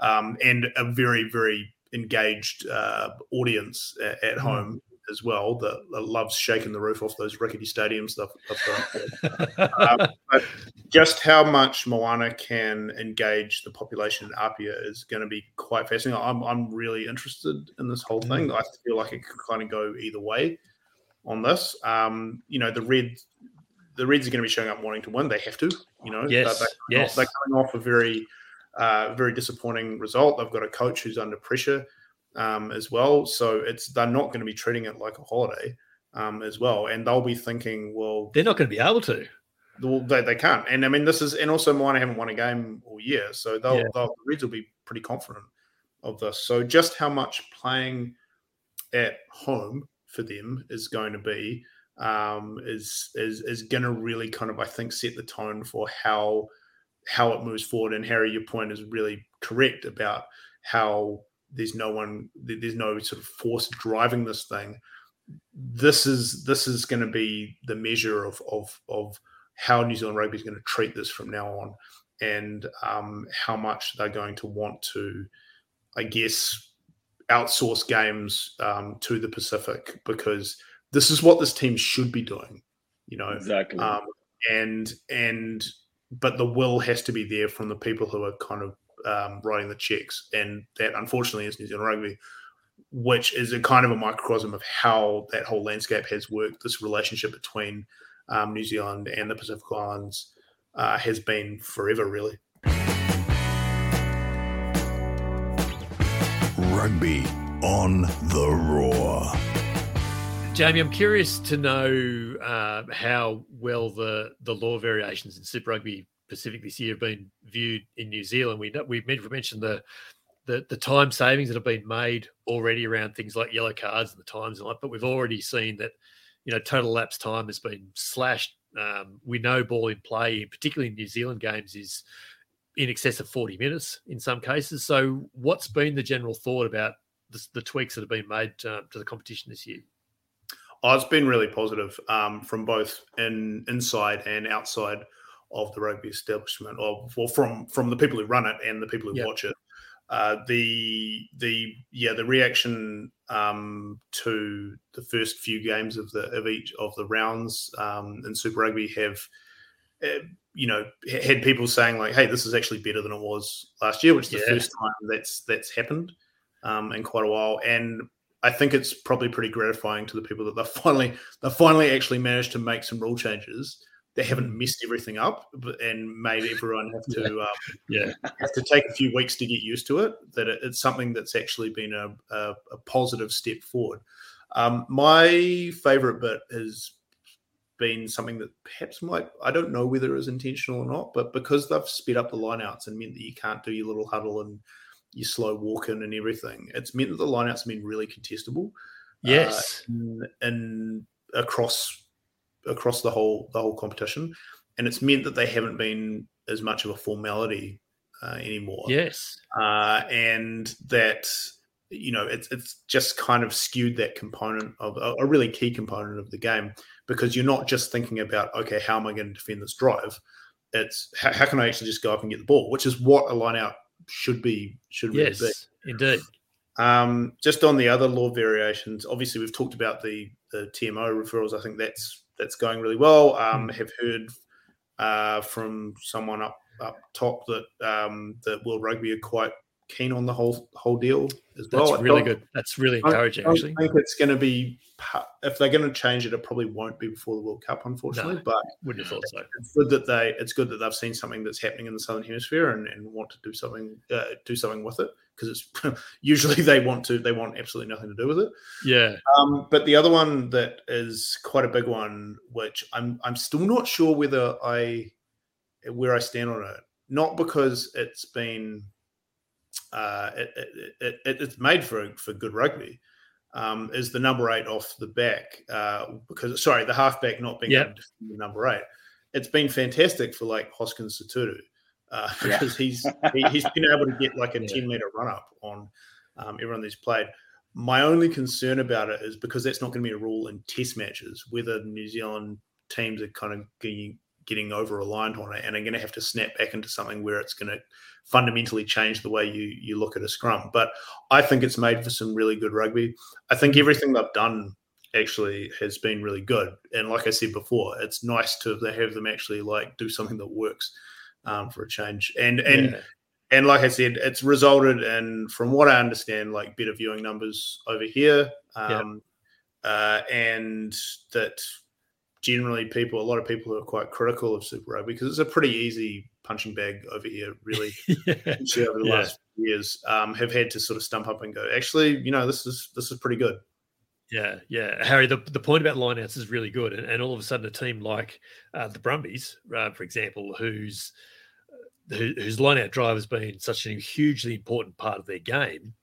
um, and a very very engaged uh, audience at, at Mm. home as well that, that loves shaking the roof off those rickety stadiums. Stuff. [LAUGHS] um, but just how much Moana can engage the population in Apia is going to be quite fascinating. I'm, I'm really interested in this whole thing. I feel like it could kind of go either way on this. Um, you know, the Reds, the Reds are going to be showing up wanting to win. They have to. You know, Yes, they're, they're, yes. they're coming off a very, uh, very disappointing result. They've got a coach who's under pressure um, as well, so it's they're not going to be treating it like a holiday um, as well, and they'll be thinking, well, They're not going to be able to. well, they, they can't. And I mean, this is, and also Moana haven't won a game all year. So they'll, Yeah. they'll, the Reds will be pretty confident of this. So just how much playing at home for them is going to be um, is, is, is going to really kind of, I think, set the tone for how, how it moves forward. And Harry, your point is really correct about how there's no one, there's no sort of force driving this thing. This is this is going to be the measure of of of how New Zealand rugby is going to treat this from now on, and um, how much they're going to want to, I guess, outsource games um, to the Pacific because this is what this team should be doing. You know, exactly. um, and and but the will has to be there from the people who are kind of um, writing the checks, and that unfortunately is New Zealand rugby, which is a kind of a microcosm of how that whole landscape has worked. This relationship between um, New Zealand and the Pacific Islands uh, has been forever, really. Rugby on the Roar. Jamie, I'm curious to know uh, how well the, the law variations in Super Rugby Pacific this year have been viewed in New Zealand. We we've mentioned the, the the time savings that have been made already around things like yellow cards and the times and that, but we've already seen that you know total lapse time has been slashed. Um, we know ball in play, particularly in New Zealand games, is in excess of 40 minutes in some cases. So, what's been the general thought about the, the tweaks that have been made uh, to the competition this year? Oh, it's been really positive um, from both in inside and outside of the rugby establishment, or well, from from the people who run it and the people who Yep. watch it. Uh, the the yeah the reaction um, to the first few games of the of each of the rounds um, in Super Rugby have uh, you know had people saying like, "Hey, this is actually better than it was last year," which is the Yeah. first time that's that's happened um, in quite a while, and I think it's probably pretty gratifying to the people that they [LAUGHS] finally they finally actually managed to make some rule changes. They haven't messed everything up and made everyone have to [LAUGHS] um, Yeah. have to take a few weeks to get used to it. That it, it's something that's actually been a, a, a positive step forward. Um, my favorite bit has been something that perhaps might I don't know whether it was intentional or not, but because they've sped up the lineouts and meant that you can't do your little huddle and your slow walk in and everything, it's meant that the lineouts have been really contestable. Yes. uh, and across across the whole the whole competition, and it's meant that they haven't been as much of a formality uh, anymore yes. uh, and that you know it's it's just kind of skewed that component of a, a really key component of the game because you're not just thinking about okay how am I going to defend this drive it's how, how can I actually just go up and get the ball which is what a line out should be should really be Yes. Indeed. um, just on the other law variations, obviously we've talked about the the TMO referrals. I think that's that's going really well. Um, Have heard uh, from someone up up top that um, that World Rugby are quite keen on the whole whole deal as That's well. I really good. That's really encouraging, don't actually. I think it's going to be if they're going to change it. It probably won't be before the World Cup, unfortunately. No. But Wouldn't have thought so. it's good that they it's good that they've seen something that's happening in the southern hemisphere and, and want to do something uh, do something with it because it's [LAUGHS] usually they want to they want absolutely nothing to do with it Yeah. um, but the other one that is quite a big one which i'm i'm still not sure whether i where i stand on it not because it's been uh, it, it, it, it- it's made for for good rugby um, is the number eight off the back uh, because sorry the halfback not being Yep. able to defend the number eight. It's been fantastic for like Hoskins Sotutu uh, [LAUGHS] Yeah. because he's [LAUGHS] he, he's been able to get like a Yeah. ten meter run up on um, everyone that's played. My only concern about it is because that's not going to be a rule in test matches, whether New Zealand teams are kind of getting, getting over aligned on it and are going to have to snap back into something where it's going to fundamentally change the way you you look at a scrum. But I think it's made for some really good rugby. I think everything they've done actually has been really good. And like I said before, it's nice to have them actually like do something that works um, for a change. And and yeah. and like I said, it's resulted in, from what I understand, like better viewing numbers over here, um, uh, and that generally people, a lot of people who are quite critical of Super Rugby because it's a pretty easy punching bag over here, really, [LAUGHS] yeah. over the Yeah. last years, um, have had to sort of stump up and go, actually, you know, this is this is pretty good. Yeah, yeah, Harry. The, the point about lineouts is really good, and, and all of a sudden, a team like uh, the Brumbies, uh, for example, whose who, whose lineout drive has been such a hugely important part of their game,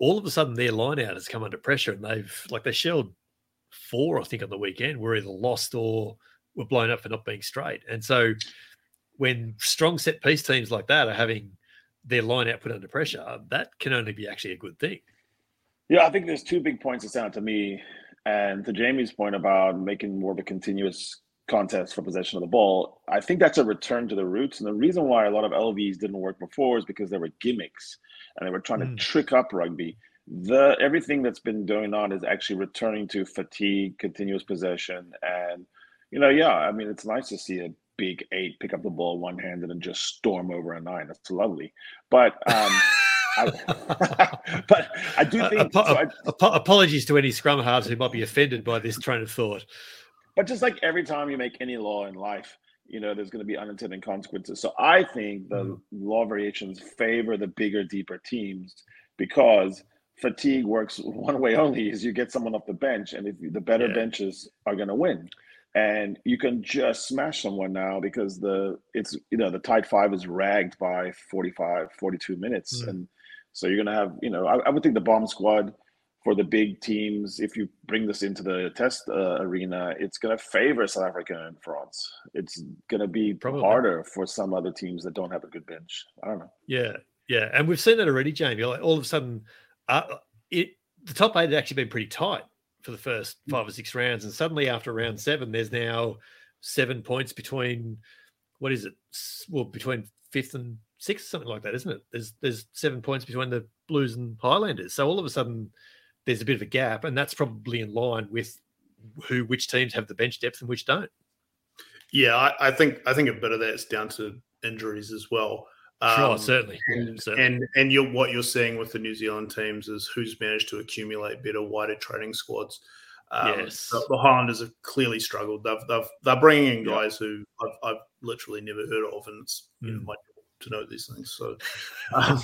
all of a sudden their lineout has come under pressure, and they've like they shelled four, I think, on the weekend, were either lost or were blown up for not being straight, and so when strong set piece teams like that are having their lineout put under pressure, that can only be actually a good thing. Yeah, I think there's two big points that stand out to me. And to Jamie's point about making more of a continuous contest for possession of the ball, I think that's a return to the roots. And the reason why a lot of LVs didn't work before is because they were gimmicks and they were trying Mm. to trick up rugby. The everything that's been going on is actually returning to fatigue, continuous possession, and you know, yeah, I mean, it's nice to see a big eight pick up the ball one handed and just storm over a nine. That's lovely. But um, [LAUGHS] I, [LAUGHS] but I do Uh, think. so I- apo- apologies to any scrum halves who might be offended by this train of thought. but just like every time you make any law in life, you know, there's going to be unintended consequences. So I think the Mm. law variations favor the bigger, deeper teams because fatigue works [LAUGHS] one way only is you get someone off the bench, and if the better Yeah. benches are going to win. And you can just smash someone now because the it's you know the tight five is ragged by 45, 42 minutes, Mm. and so you're going to have you know I, I would think the bomb squad for the big teams, if you bring this into the test uh, arena, it's going to favor South Africa and France. It's going to be Probably. harder for some other teams that don't have a good bench. I don't know. Yeah, yeah, and we've seen that already, Jamie. Like all of a sudden, uh, it the top eight had actually been pretty tight for the first five or six rounds, and suddenly after round seven, there's now seven points between what is it? Well, between fifth and sixth, something like that, isn't it? There's there's seven points between the Blues and Highlanders. So all of a sudden, there's a bit of a gap, and that's probably in line with who which teams have the bench depth and which don't. Yeah, I, I think I think a bit of that's down to injuries as well. Um, certainly. And, certainly. and and you're, what you're seeing with the New Zealand teams is who's managed to accumulate better, wider training squads. Um, yes. the, the Highlanders have clearly struggled. They've, they've they're bringing in guys who I've, I've literally never heard of, and it's you know, Mm. my job to know these things. So, um,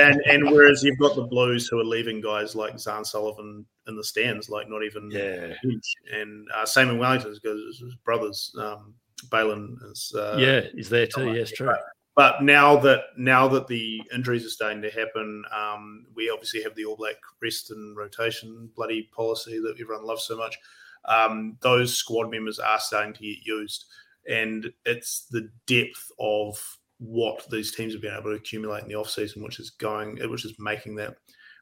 and and whereas you've got the Blues who are leaving guys like Zarn Sullivan in the stands, like not even yeah. and uh, same in Wellington because his brothers, um, Bailyn is uh, yeah, is there too. Yes, true. but now that now that the injuries are starting to happen, um, we obviously have the All Black rest and rotation bloody policy that everyone loves so much. Um, those squad members are starting to get used, and it's the depth of what these teams have been able to accumulate in the off season, which is going, which is making that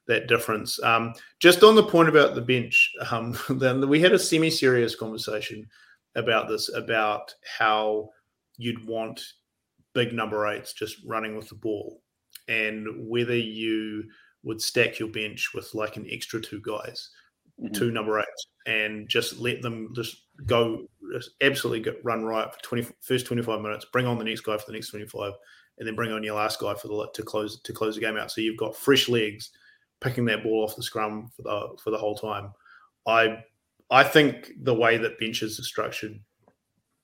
that difference. Um, just on the point about the bench, um, [LAUGHS] then we had a semi-serious conversation about this, about how you'd want big number eights just running with the ball, and whether you would stack your bench with like an extra two guys, Mhm. two number eights, and just let them just go, absolutely get run right for 20, first 25 minutes, bring on the next guy for the next 25, and then bring on your last guy for the to close to close the game out. So you've got fresh legs picking that ball off the scrum for the for the whole time. I I think the way that benches are structured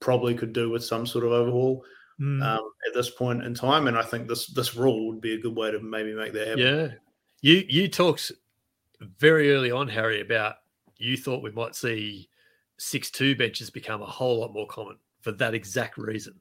probably could do with some sort of overhaul Mm, um, at this point in time, and I think this this rule would be a good way to maybe make that happen. yeah. You you talked very early on, Harry, about you thought we might see six two benches become a whole lot more common for that exact reason.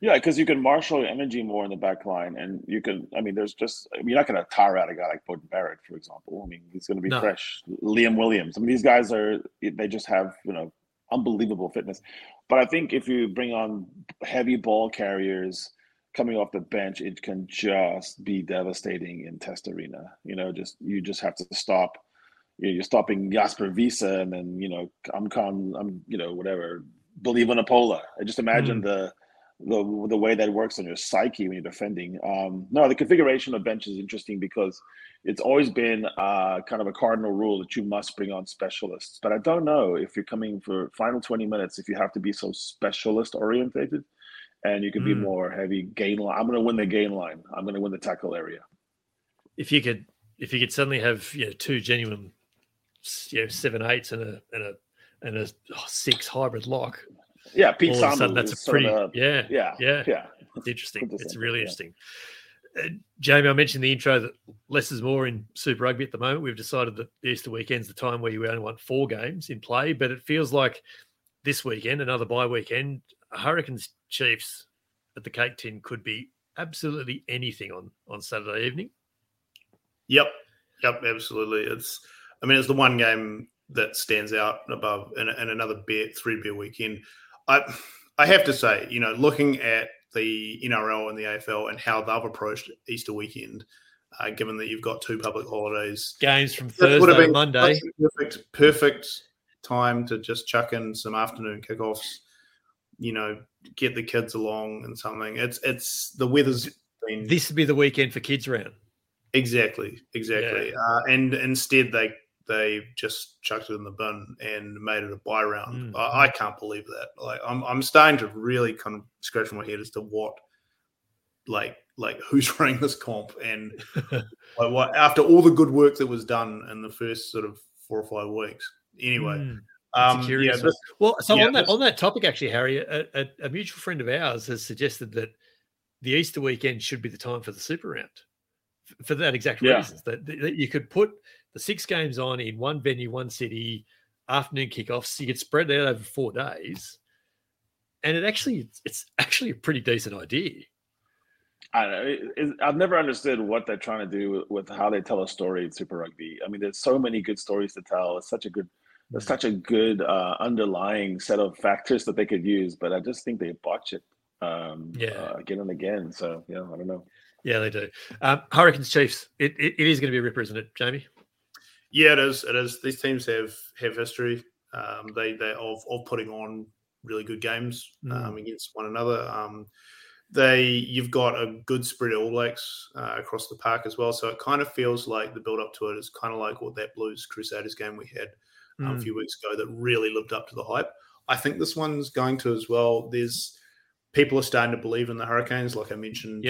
Yeah, because you can marshal your energy more in the back line, and you can. I mean, there's just. I mean, you're not going to tire out a guy like Beauden Barrett, for example. I mean, he's going to be No. fresh. Liam Williams. I mean, these guys are. They just have you know unbelievable fitness. But I think if you bring on heavy ball carriers coming off the bench, it can just be devastating in Test Arena. You know, just you just have to stop. You're stopping Jasper Wiese, and then you know I'm con. I'm you know whatever. Believe in a Apola. I just imagine the the the way that works on your psyche when you're defending. Um, no, the configuration of bench is interesting because it's always been uh, kind of a cardinal rule that you must bring on specialists. But I don't know if you're coming for final 20 minutes if you have to be so specialist orientated, and you can be Mm. more heavy gain line. I'm going to win the gain line. I'm going to win the tackle area. If you could if you could suddenly have you know two genuine you know seven eights and a and a and a oh, six hybrid lock, Yeah, Pete all of a sudden Samu that's is a sort pretty of a- yeah yeah, yeah yeah. It's interesting. Good to It's really yeah. interesting. Uh, Jamie, I mentioned in the intro that less is more in Super Rugby at the moment. We've decided that the Easter weekend's the time where you only want four games in play, but it feels like this weekend, another bye weekend, Hurricanes Chiefs at the Cake Tin could be absolutely anything on on Saturday evening. Yep, yep, absolutely. It's, I mean, it's the one game that stands out above and, and another beer, three beer weekend. I, I have to say, you know, looking at the NRL and the AFL and how they've approached Easter weekend, uh, given that you've got two public holidays, Games from That would have Thursday to Monday. perfect, perfect time to just chuck in some afternoon kickoffs. You know, get the kids along and something. It's it's the weather's been This would be the weekend for kids round. Exactly, exactly. Uh, and instead, they they just chucked it in the bin and made it a bye round. Mm. I, I can't believe that. Like, I'm I'm starting to really kind of scratch my head as to what, like, like [LAUGHS] who's running this comp and [LAUGHS] like what after all the good work that was done in the first sort of four or five weeks. Anyway, Mm. um, yeah, curious Well, so yeah, on that on that topic, actually, Harry, a, a, a mutual friend of ours has suggested that the Easter weekend should be the time for the Super Round for that exact Yeah. reason. That, that you could put the six games on in one venue, one city, afternoon kickoffs. You get spread out over four days, and it actually it's, actually a pretty decent idea. I don't know. It, it, I've never understood what they're trying to do with, with how they tell a story in Super Rugby. I mean, there's so many good stories to tell. It's such a good, it's such a good uh, underlying set of factors that they could use, but I just think they botch it. Um, Yeah. uh, again and again. So yeah, I don't know. Yeah, they do. Um, Hurricanes Chiefs. It, it, it is going to be a ripper, isn't it, Jamie? Yeah, it is. It is. These teams have have history. Um, they they of of putting on really good games Mm. um, against one another. Um, they you've got a good spread of All Blacks uh, across the park as well. So it kind of feels like the build up to it is kind of like what that Blues Crusaders game we had um, a Mm. few weeks ago that really lived up to the hype. I think this one's going to as well. There's people are starting to believe in the Hurricanes, like I mentioned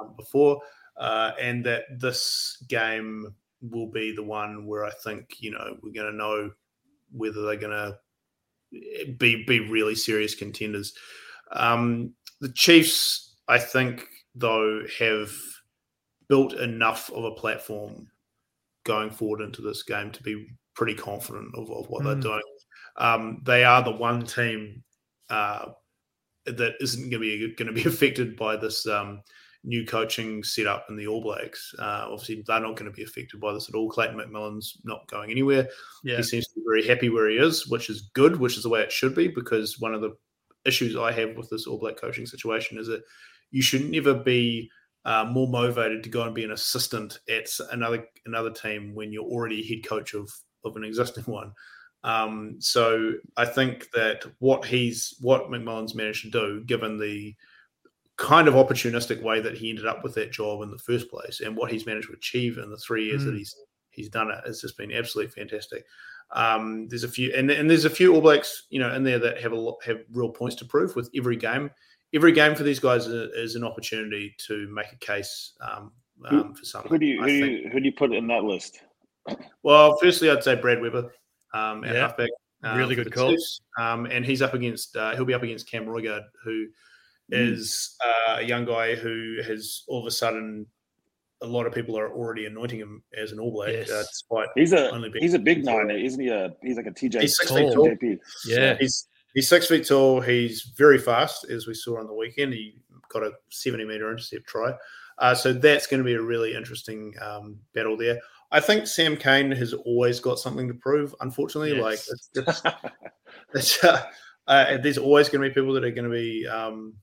um, before, uh, and that this game will be the one where I think you know we're going to know whether they're going to be be really serious contenders. Um, the Chiefs, I think, though, have built enough of a platform going forward into this game to be pretty confident of, of what Mm. they're doing. Um, they are the one team uh, that isn't going to be going to be [LAUGHS] affected by this um, new coaching setup in the All Blacks. Uh, obviously, they're not going to be affected by this at all. Clayton McMillan's not going anywhere. Yeah. He seems to be very happy where he is, which is good, which is the way it should be. Because one of the issues I have with this All Black coaching situation is that you should never be uh, more motivated to go and be an assistant at another another team when you're already head coach of of an existing [LAUGHS] one. Um, so I think that what he's what McMillan's managed to do, given the kind of opportunistic way that he ended up with that job in the first place, and what he's managed to achieve in the three years that Mm. he's he's done it, has just been absolutely fantastic. Um, there's a few, and, and there's a few All Blacks, you know, in there that have a lot, have real points to prove with every game. Every game for these guys is, is an opportunity to make a case um, um, for something. Who do you who do you, who do you put in that list? Well, firstly, I'd say Brad Weber um, at Yeah. halfback. um, Really good the call. Um, and he's up against uh, he'll be up against Cam Roigard, who Mm. Is uh, a young guy who has all of a sudden a lot of people are already anointing him as an All Black, Yes. uh, despite He's a Only big- he's a big nine, isn't he? A he's like a TJ. He's six feet TJP. tall. Yeah. He's he's six feet tall. He's very fast, as we saw on the weekend. He got a seventy meter intercept try. Uh, so that's going to be a really interesting um, battle there. I think Sam Cane has always got something to prove. Unfortunately, Yes. like it's, it's, [LAUGHS] it's, uh, uh, there's always going to be people that are going to be, um,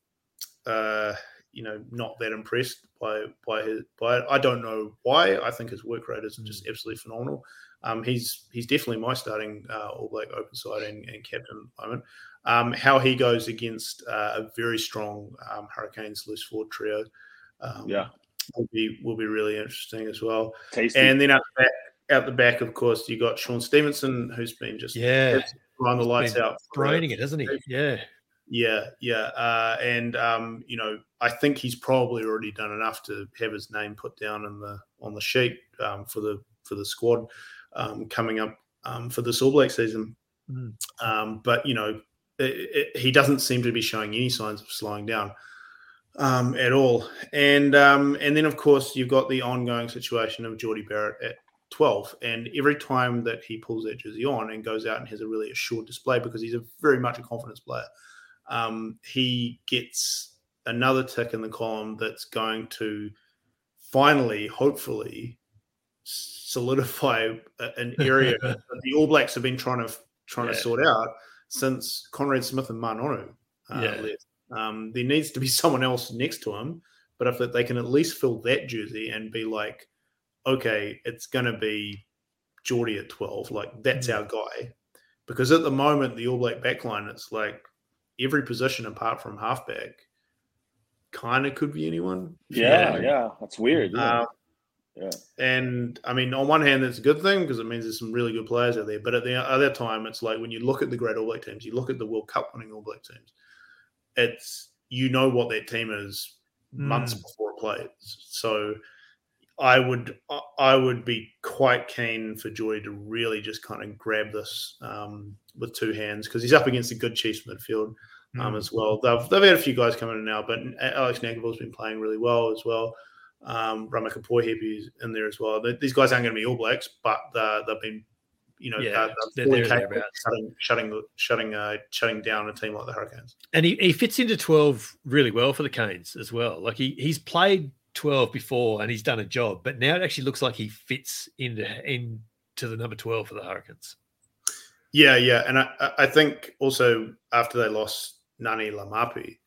uh, you know, not that impressed by by his by it. I don't know why. I think his work rate is just Mm. absolutely phenomenal. Um, he's he's definitely my starting uh, All Black open side and, and captain at the moment. Um, how he goes against uh, a very strong um, Hurricanes loose forward trio, um, Yeah. will be will be really interesting as well. Tasty. And then out the back, out the back, of course, you got Shaun Stevenson, who's been just Yeah. blowing the lights out, Draining it, hasn't he? Yeah. Yeah, yeah, uh, and um, you know, I think he's probably already done enough to have his name put down in the on the sheet um, for the for the squad um, coming up um, for this All Black season. Mm. Um, but you know, it, it, he doesn't seem to be showing any signs of slowing down um, at all. And um, and then of course you've got the ongoing situation of Jordie Barrett at 12. And every time that he pulls that jersey on and goes out and has a really assured display because he's a very much a confidence player, um, he gets another tick in the column that's going to finally, hopefully, solidify an area [LAUGHS] that the All Blacks have been trying to trying to sort out since Conrad Smith and Ma'a Nonu uh, Yeah. left. Um, there needs to be [LAUGHS] someone else next to him, but if they can at least fill that jersey and be like, okay, it's going to be Jordie at 12, like that's Mm. our guy. Because at the moment, the All Black backline, it's like every position apart from halfback kind of could be anyone. yeah, Yeah. yeah, that's weird. isn't? Um, yeah. and I mean, on one hand, that's a good thing because it means there's some really good players out there. But at the other time, it's like when you look at the great All Black teams, you look at the World Cup winning All Black teams, it's you know what that team is months Mm. before it plays. So I would I- would be quite keen for Joy to really just kind of grab this um, with two hands because he's up against a good Chiefs midfield um, Mm. as well. They've, they've had a few guys coming in now, but Alex Nankivell's been playing really well as well. Um, Rameka Poihipi's in there as well. These guys aren't going to be All Blacks, but they've been, you know, Yeah, they're, they're fully there or capable of thereabouts. shutting, shutting, shutting, uh, shutting down a team like the Hurricanes. And he, he fits into 12 really well for the Canes as well. Like he he's played 12 before and he's done a job, but now it actually looks like he fits into into the number 12 for the Hurricanes. Yeah, yeah, and I, I- think also after they lost Ngani Laumape,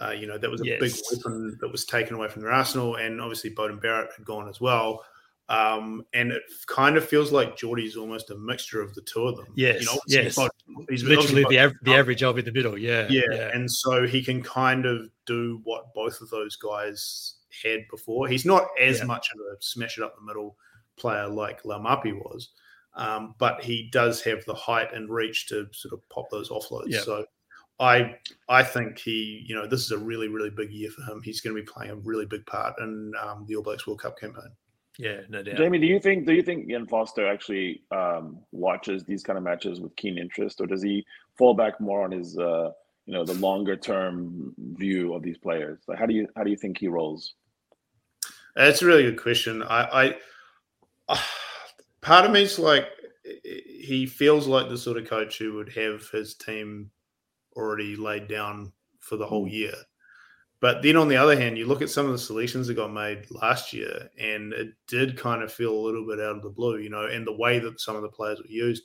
uh, you know that was a big weapon that was taken away from their arsenal, and obviously Beauden Barrett had gone as well. Um, and it kind of feels like Jordie's almost a mixture of the two of them. Yes, you know, yes. He's, he's Literally the, av- the average of in the middle. Yeah. yeah, Yeah. and so he can kind of do what both of those guys had before. He's not as Yeah. much of a smash it up the middle player like Laumape was, um, but he does have the height and reach to sort of pop those offloads. Yeah. So I I think he, you know, this is a really really big year for him. He's going to be playing a really big part in um, the All Blacks World Cup campaign. Yeah. No doubt. Jamie, do you think do you think Ian Foster actually um, watches these kind of matches with keen interest, or does he fall back more on his uh, you know the longer term view of these players? Like, how do you how do you think he rolls? That's a really good question. I, I part of me's like he feels like the sort of coach who would have his team already laid down for the whole year. But then on the other hand, you look at some of the selections that got made last year, and it did kind of feel a little bit out of the blue, you know, and the way that some of the players were used.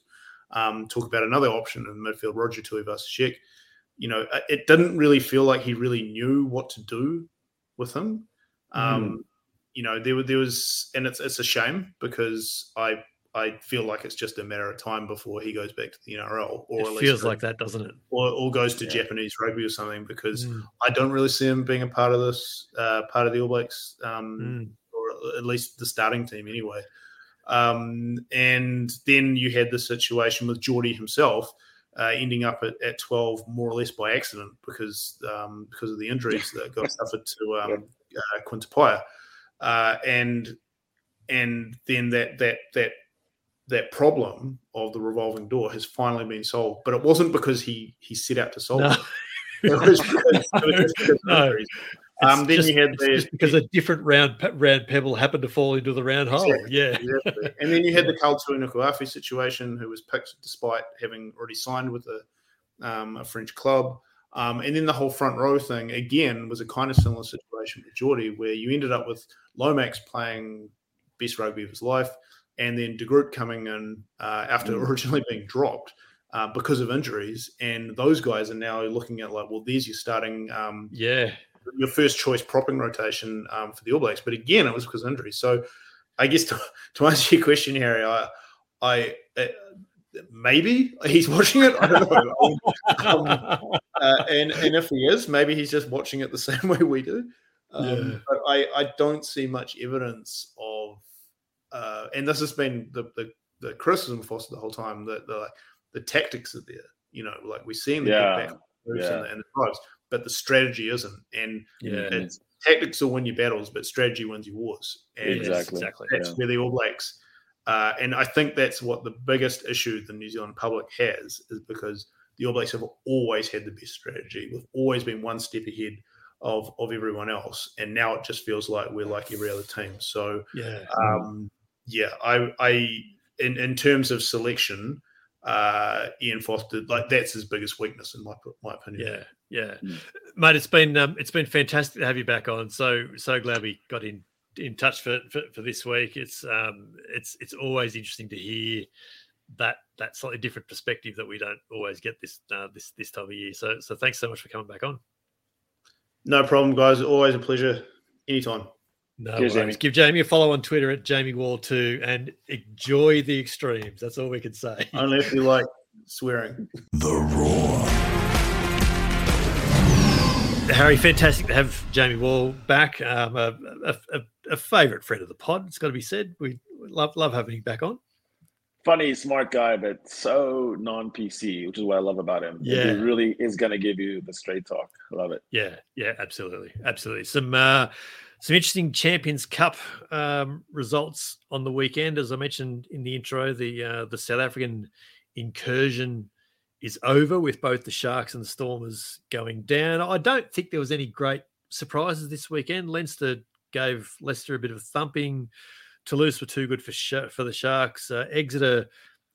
Um, talk about another option in midfield, Roger Tuivasa-Sheck. You know, it didn't really feel like he really knew what to do with him. Um, You know, there, there was, and it's it's a shame because I I feel like it's just a matter of time before he goes back to the NRL, or at it least feels like that, doesn't it? or, or goes to Yeah. Japanese rugby or something. Because Mm, I don't really see him being a part of this, uh, part of the All Blacks, um, mm. or at least the starting team anyway. Um, and then you had the situation with Jordie himself uh, ending up at, at 12 more or less by accident because um, because of the injuries that got suffered to [LAUGHS] um, uh, Quinn Tupaea. Uh, and and then that that that that problem of the revolving door has finally been solved. But it wasn't because he he set out to solve No. it. It was [LAUGHS] because, it was just because of No. Um, then just, you had the, because a different round round pebble happened to fall into the round hole. Exactly. Yeah. Exactly. And then you had the Kaltu Nukuafi situation, who was picked despite having already signed with a, um, a French club. Um, and then the whole front row thing, again, was a kind of similar situation with Jordie, where you ended up with Lomax playing best rugby of his life, and then De Groot coming in uh, after Mm. originally being dropped uh, because of injuries. And those guys are now looking at, like, well, there's your starting um, Yeah. your first choice propping rotation um, for the All Blacks. But again, it was because of injury. So I guess to, [LAUGHS] to answer your question, Harry, I, I uh, maybe he's watching it. I don't know. [LAUGHS] Um, uh, and and if he is, maybe he's just watching it the [LAUGHS] same way we do. Um, Yeah. But I, I don't see much evidence of, uh, and this has been the the, the criticism of Foster the whole time that the the tactics are there. You know, like we see him Yeah, get back moves yeah. and, the, and the drives, but the strategy isn't. And Yeah. it's, tactics will win your battles, but strategy wins your wars. And Exactly. Exactly. that's Yeah. where the All Blacks, uh, and I think that's what the biggest issue the New Zealand public has is because the All Blacks have always had the best strategy. We've always been one step ahead of of everyone else, and now it just feels like we're like every other team. So Yeah. um, yeah, I, I in in terms of selection, uh, Ian Foster like that's his biggest weakness in my my opinion. Yeah, yeah, Mm. mate. It's been um, it's been fantastic to have you back on. So so glad we got in in touch for for, for this week. It's um it's it's always interesting to hear that that slightly different perspective that we don't always get this uh, this this time of year. So so thanks so much for coming back on. No problem, guys. Always a pleasure. Anytime. No Cheers, worries. Jamie. Give Jamie a follow on Twitter at Jamie Wall too, and enjoy the extremes. That's all we can say. [LAUGHS] Only if you like swearing. The Roar. Harry, fantastic to have Jamie Wall back. Um, a, a, a, a favourite friend of the pod. It's got to be said. We love love having him back on. Funny, smart guy, but so non PC, which is what I love about him. Yeah. He really is going to give you the straight talk. I love it. Yeah, yeah, absolutely, absolutely. Some uh, some interesting Champions Cup um, results on the weekend, as I mentioned in the intro. The uh, the South African incursion is over with both the Sharks and the Stormers going down. I don't think there was any great surprises this weekend. Leinster gave Leicester a bit of a thumping. Toulouse were too good for Sh- for the Sharks. Uh, Exeter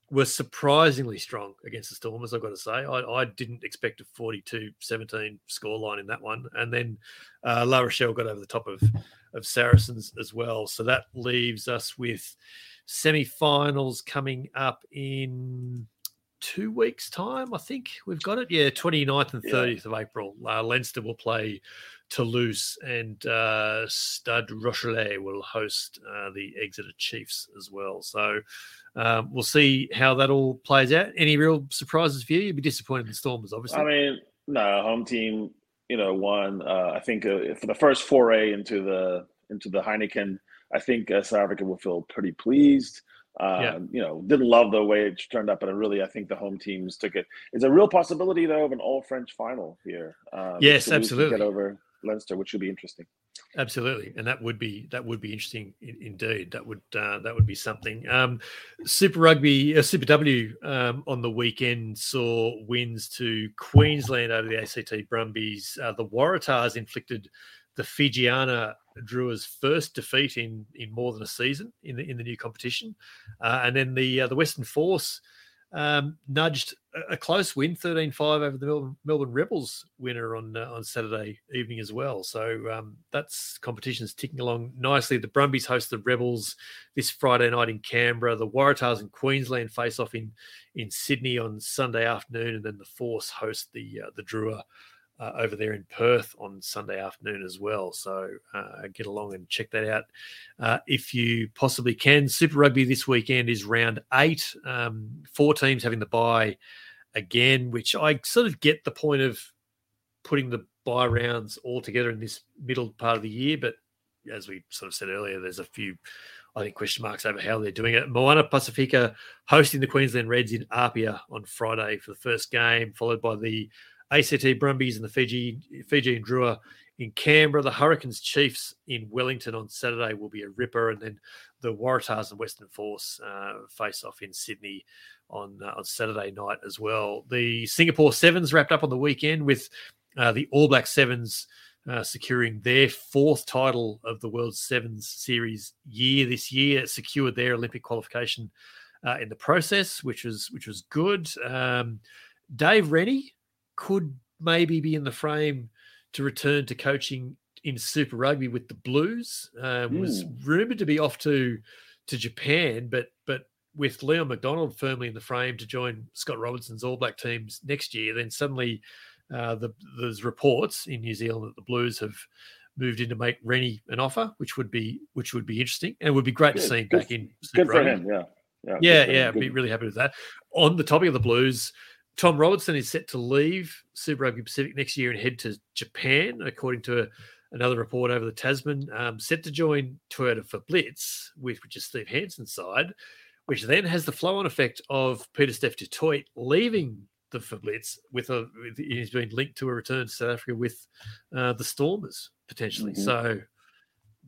were surprisingly strong against the Stormers, I've got to say. I, I didn't expect a 42 17 scoreline in that one. And then uh, La Rochelle got over the top of, of Saracens as well. So that leaves us with semi finals coming up in two weeks' time, I think we've got it. Yeah, 29th and 30th of April. Uh, Leinster will play Toulouse, and uh, Stade Rochelais will host uh, the Exeter Chiefs as well. So um, we'll see how that all plays out. Any real surprises for you? You'd be disappointed in Stormers, obviously. I mean, no, home team, you know, won. Uh, I think uh, for the first foray into the into the Heineken, I think uh, South Africa will feel pretty pleased. Um, yeah. You know, didn't love the way it turned up, but really, I think the home teams took it. It's a real possibility, though, of an all French final here. Um, yes, absolutely. Get over Leinster, which would be interesting. Absolutely, and that would be that would be interesting in, indeed. That would uh, that would be something. Um, Super Rugby, uh, Super W um, on the weekend saw wins to Queensland over the ACT Brumbies. Uh, the Waratahs inflicted the Fijiana Drua's first defeat in in more than a season in the in the new competition, uh, and then the uh, the Western Force um, nudged a, close win, 13-5 over the Melbourne, Rebels winner on uh, on Saturday evening as well. So um, that's competition's ticking along nicely. The Brumbies host the Rebels this Friday night in Canberra. The Waratahs and Queensland face off in in Sydney on Sunday afternoon, and then the Force host the uh, the Drua uh, over there in Perth on Sunday afternoon as well. So uh, get along and check that out uh, if you possibly can. Super Rugby this weekend is round eight. Um, four teams having the bye again, which I sort of get the point of putting the bye rounds all together in this middle part of the year. But as we sort of said earlier, there's a few. I think question marks over how they're doing it. Moana Pasifika hosting the Queensland Reds in Apia on Friday for the first game, followed by the ACT Brumbies and the Fiji Fijian Drua in Canberra. The Hurricanes Chiefs in Wellington on Saturday will be a ripper, and then the Waratahs and Western Force uh, face off in Sydney on uh, on Saturday night as well. The Singapore Sevens wrapped up on the weekend with uh, the All Black Sevens. Uh, securing their fourth title of the World Sevens Series year this year, secured their Olympic qualification uh, in the process, which was which was good. Um, Dave Rennie, could maybe be in the frame to return to coaching in Super Rugby with the Blues. Um, mm. Was rumored to be off to to Japan, but but with Leon MacDonald firmly in the frame to join Scott Robertson's All Black teams next year, then suddenly uh, the, there's reports in New Zealand that the Blues have moved in to make Rennie an offer, which would be which would be interesting and would be great to see him back in. Super good for Rugby. him, yeah. Yeah, yeah, yeah. I'd be really happy with that. On the topic of the Blues, Tom Robertson is set to leave Super Rugby Pacific next year and head to Japan, according to a, another report over the Tasman. Um, set to join Toyota Verblitz, with, which is Steve Hansen's side, which then has the flow-on effect of Pieter-Steph du Toit leaving the Verblitz with a with, he's been linked to a return to South Africa with uh, the Stormers potentially. Mm-hmm. So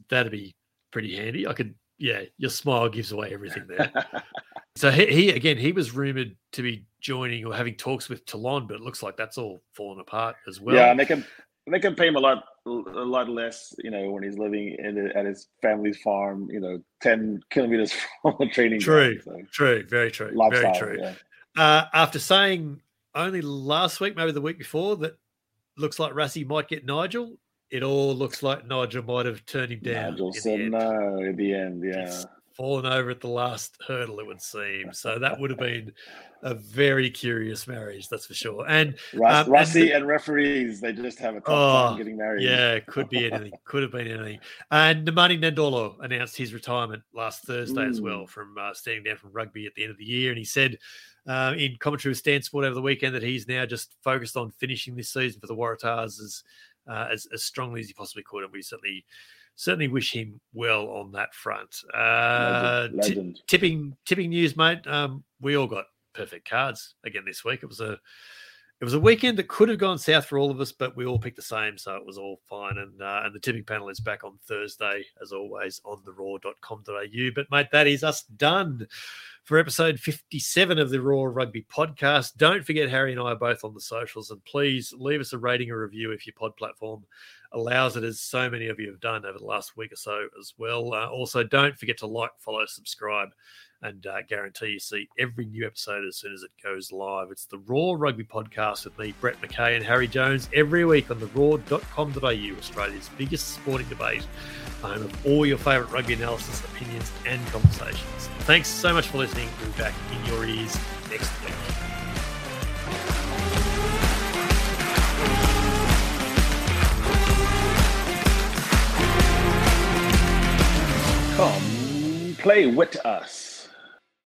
that'd be pretty handy. I could, yeah, your smile gives away everything there. [LAUGHS] So he, he, again, he was rumored to be joining or having talks with Toulon, but it looks like that's all fallen apart as well. Yeah, and they can they can pay him a lot a lot less, you know, when he's living in at his family's farm, you know, ten kilometers [LAUGHS] from the training. True, ground, so. true, very true, Lifestyle, very true. Yeah. Uh, after saying only last week, maybe the week before, that looks like Rassie might get Nigel. It all looks like Nigel might have turned him down. Nigel said no at the end. Yeah, it's, fallen over at the last hurdle, it would seem. So that would have been a very curious marriage, that's for sure. And Russ, um, Rusty and, and, referees, they just have a tough oh, time getting married. Yeah, could be anything. could have been anything. And Nemani Nadolo announced his retirement last Thursday Ooh. as well from uh, standing down from rugby at the end of the year. And he said uh, in commentary with Stan Sport over the weekend that he's now just focused on finishing this season for the Waratahs as, uh, as, as strongly as he possibly could. And we certainly certainly wish him well on that front. Uh, Legend. Legend. T- tipping tipping news, mate. Um, we all got perfect cards again this week. It was a it was a weekend that could have gone south for all of us, but we all picked the same, so it was all fine. And uh, and the tipping panel is back on Thursday, as always, on the roar.com.au. But mate, that is us done for episode 57 of the Roar Rugby podcast. Don't forget Harry and I are both on the socials, and please leave us a rating or review if your pod platform allows it, as so many of you have done over the last week or so as well. Uh, also, don't forget to like, follow, subscribe, and uh, guarantee you see every new episode as soon as it goes live. It's the Roar Rugby Podcast with me, Brett McKay, and Harry Jones every week on the roar.com.au, Australia's biggest sporting debate, home of all your favourite rugby analysis, opinions, and conversations. Thanks so much for listening. We'll be back in your ears next week. Come play with us.